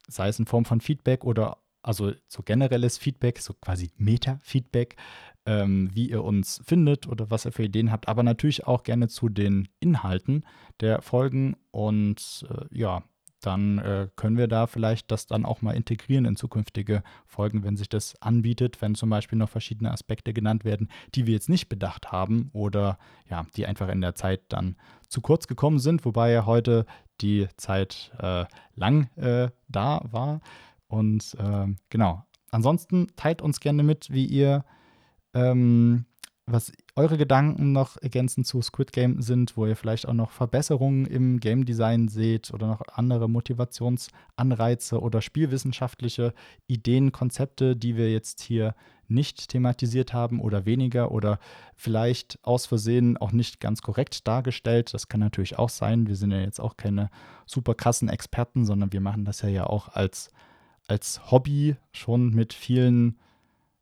sei es in Form von Feedback oder also so generelles Feedback, so quasi Meta-Feedback ähm, wie ihr uns findet oder was ihr für Ideen habt, aber natürlich auch gerne zu den Inhalten der Folgen. Und äh, ja, dann äh, können wir da vielleicht das dann auch mal integrieren in zukünftige Folgen, wenn sich das anbietet, wenn zum Beispiel noch verschiedene Aspekte genannt werden, die wir jetzt nicht bedacht haben oder ja, die einfach in der Zeit dann zu kurz gekommen sind, wobei ja heute die Zeit äh, lang äh, da war. Und ähm, genau. Ansonsten teilt uns gerne mit, wie ihr ähm, was eure Gedanken noch ergänzend zu Squid Game sind, wo ihr vielleicht auch noch Verbesserungen im Game Design seht oder noch andere Motivationsanreize oder spielwissenschaftliche Ideen, Konzepte, die wir jetzt hier nicht thematisiert haben oder weniger oder vielleicht aus Versehen auch nicht ganz korrekt dargestellt. Das kann natürlich auch sein. Wir sind ja jetzt auch keine super krassen Experten, sondern wir machen das ja, ja auch als, als Hobby schon mit vielen,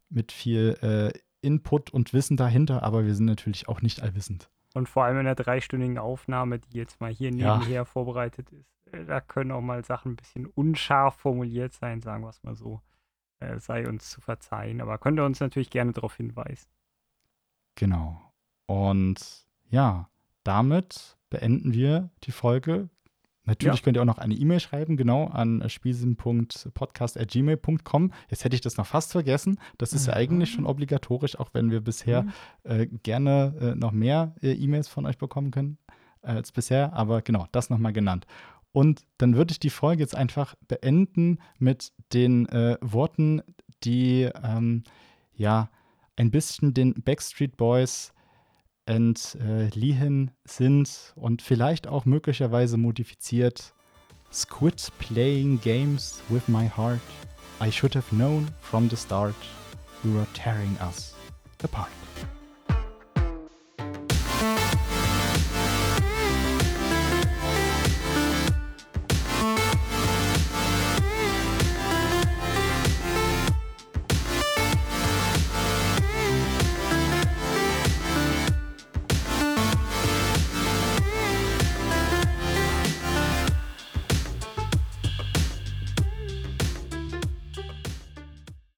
mit viel äh, Input und Wissen dahinter, aber wir sind natürlich auch nicht allwissend. Und vor allem in der dreistündigen Aufnahme, die jetzt mal hier nebenher ja. vorbereitet ist, äh, da können auch mal Sachen ein bisschen unscharf formuliert sein, sagen wir es mal so. Äh, sei uns zu verzeihen, aber könnt ihr uns natürlich gerne darauf hinweisen. Genau. Und ja, damit beenden wir die Folge. Natürlich ja. könnt ihr auch noch eine E-Mail schreiben, genau, an spielsen.podcast.gmail.com. Jetzt hätte ich das noch fast vergessen. Das ist mhm. ja eigentlich schon obligatorisch, auch wenn wir bisher mhm. äh, gerne äh, noch mehr äh, E-Mails von euch bekommen können als bisher. Aber genau, das nochmal genannt. Und dann würde ich die Folge jetzt einfach beenden mit den äh, Worten, die ähm, ja ein bisschen den Backstreet Boys entliehen sind und vielleicht auch möglicherweise modifiziert. Squid playing games with my heart. I should have known from the start you were tearing us apart.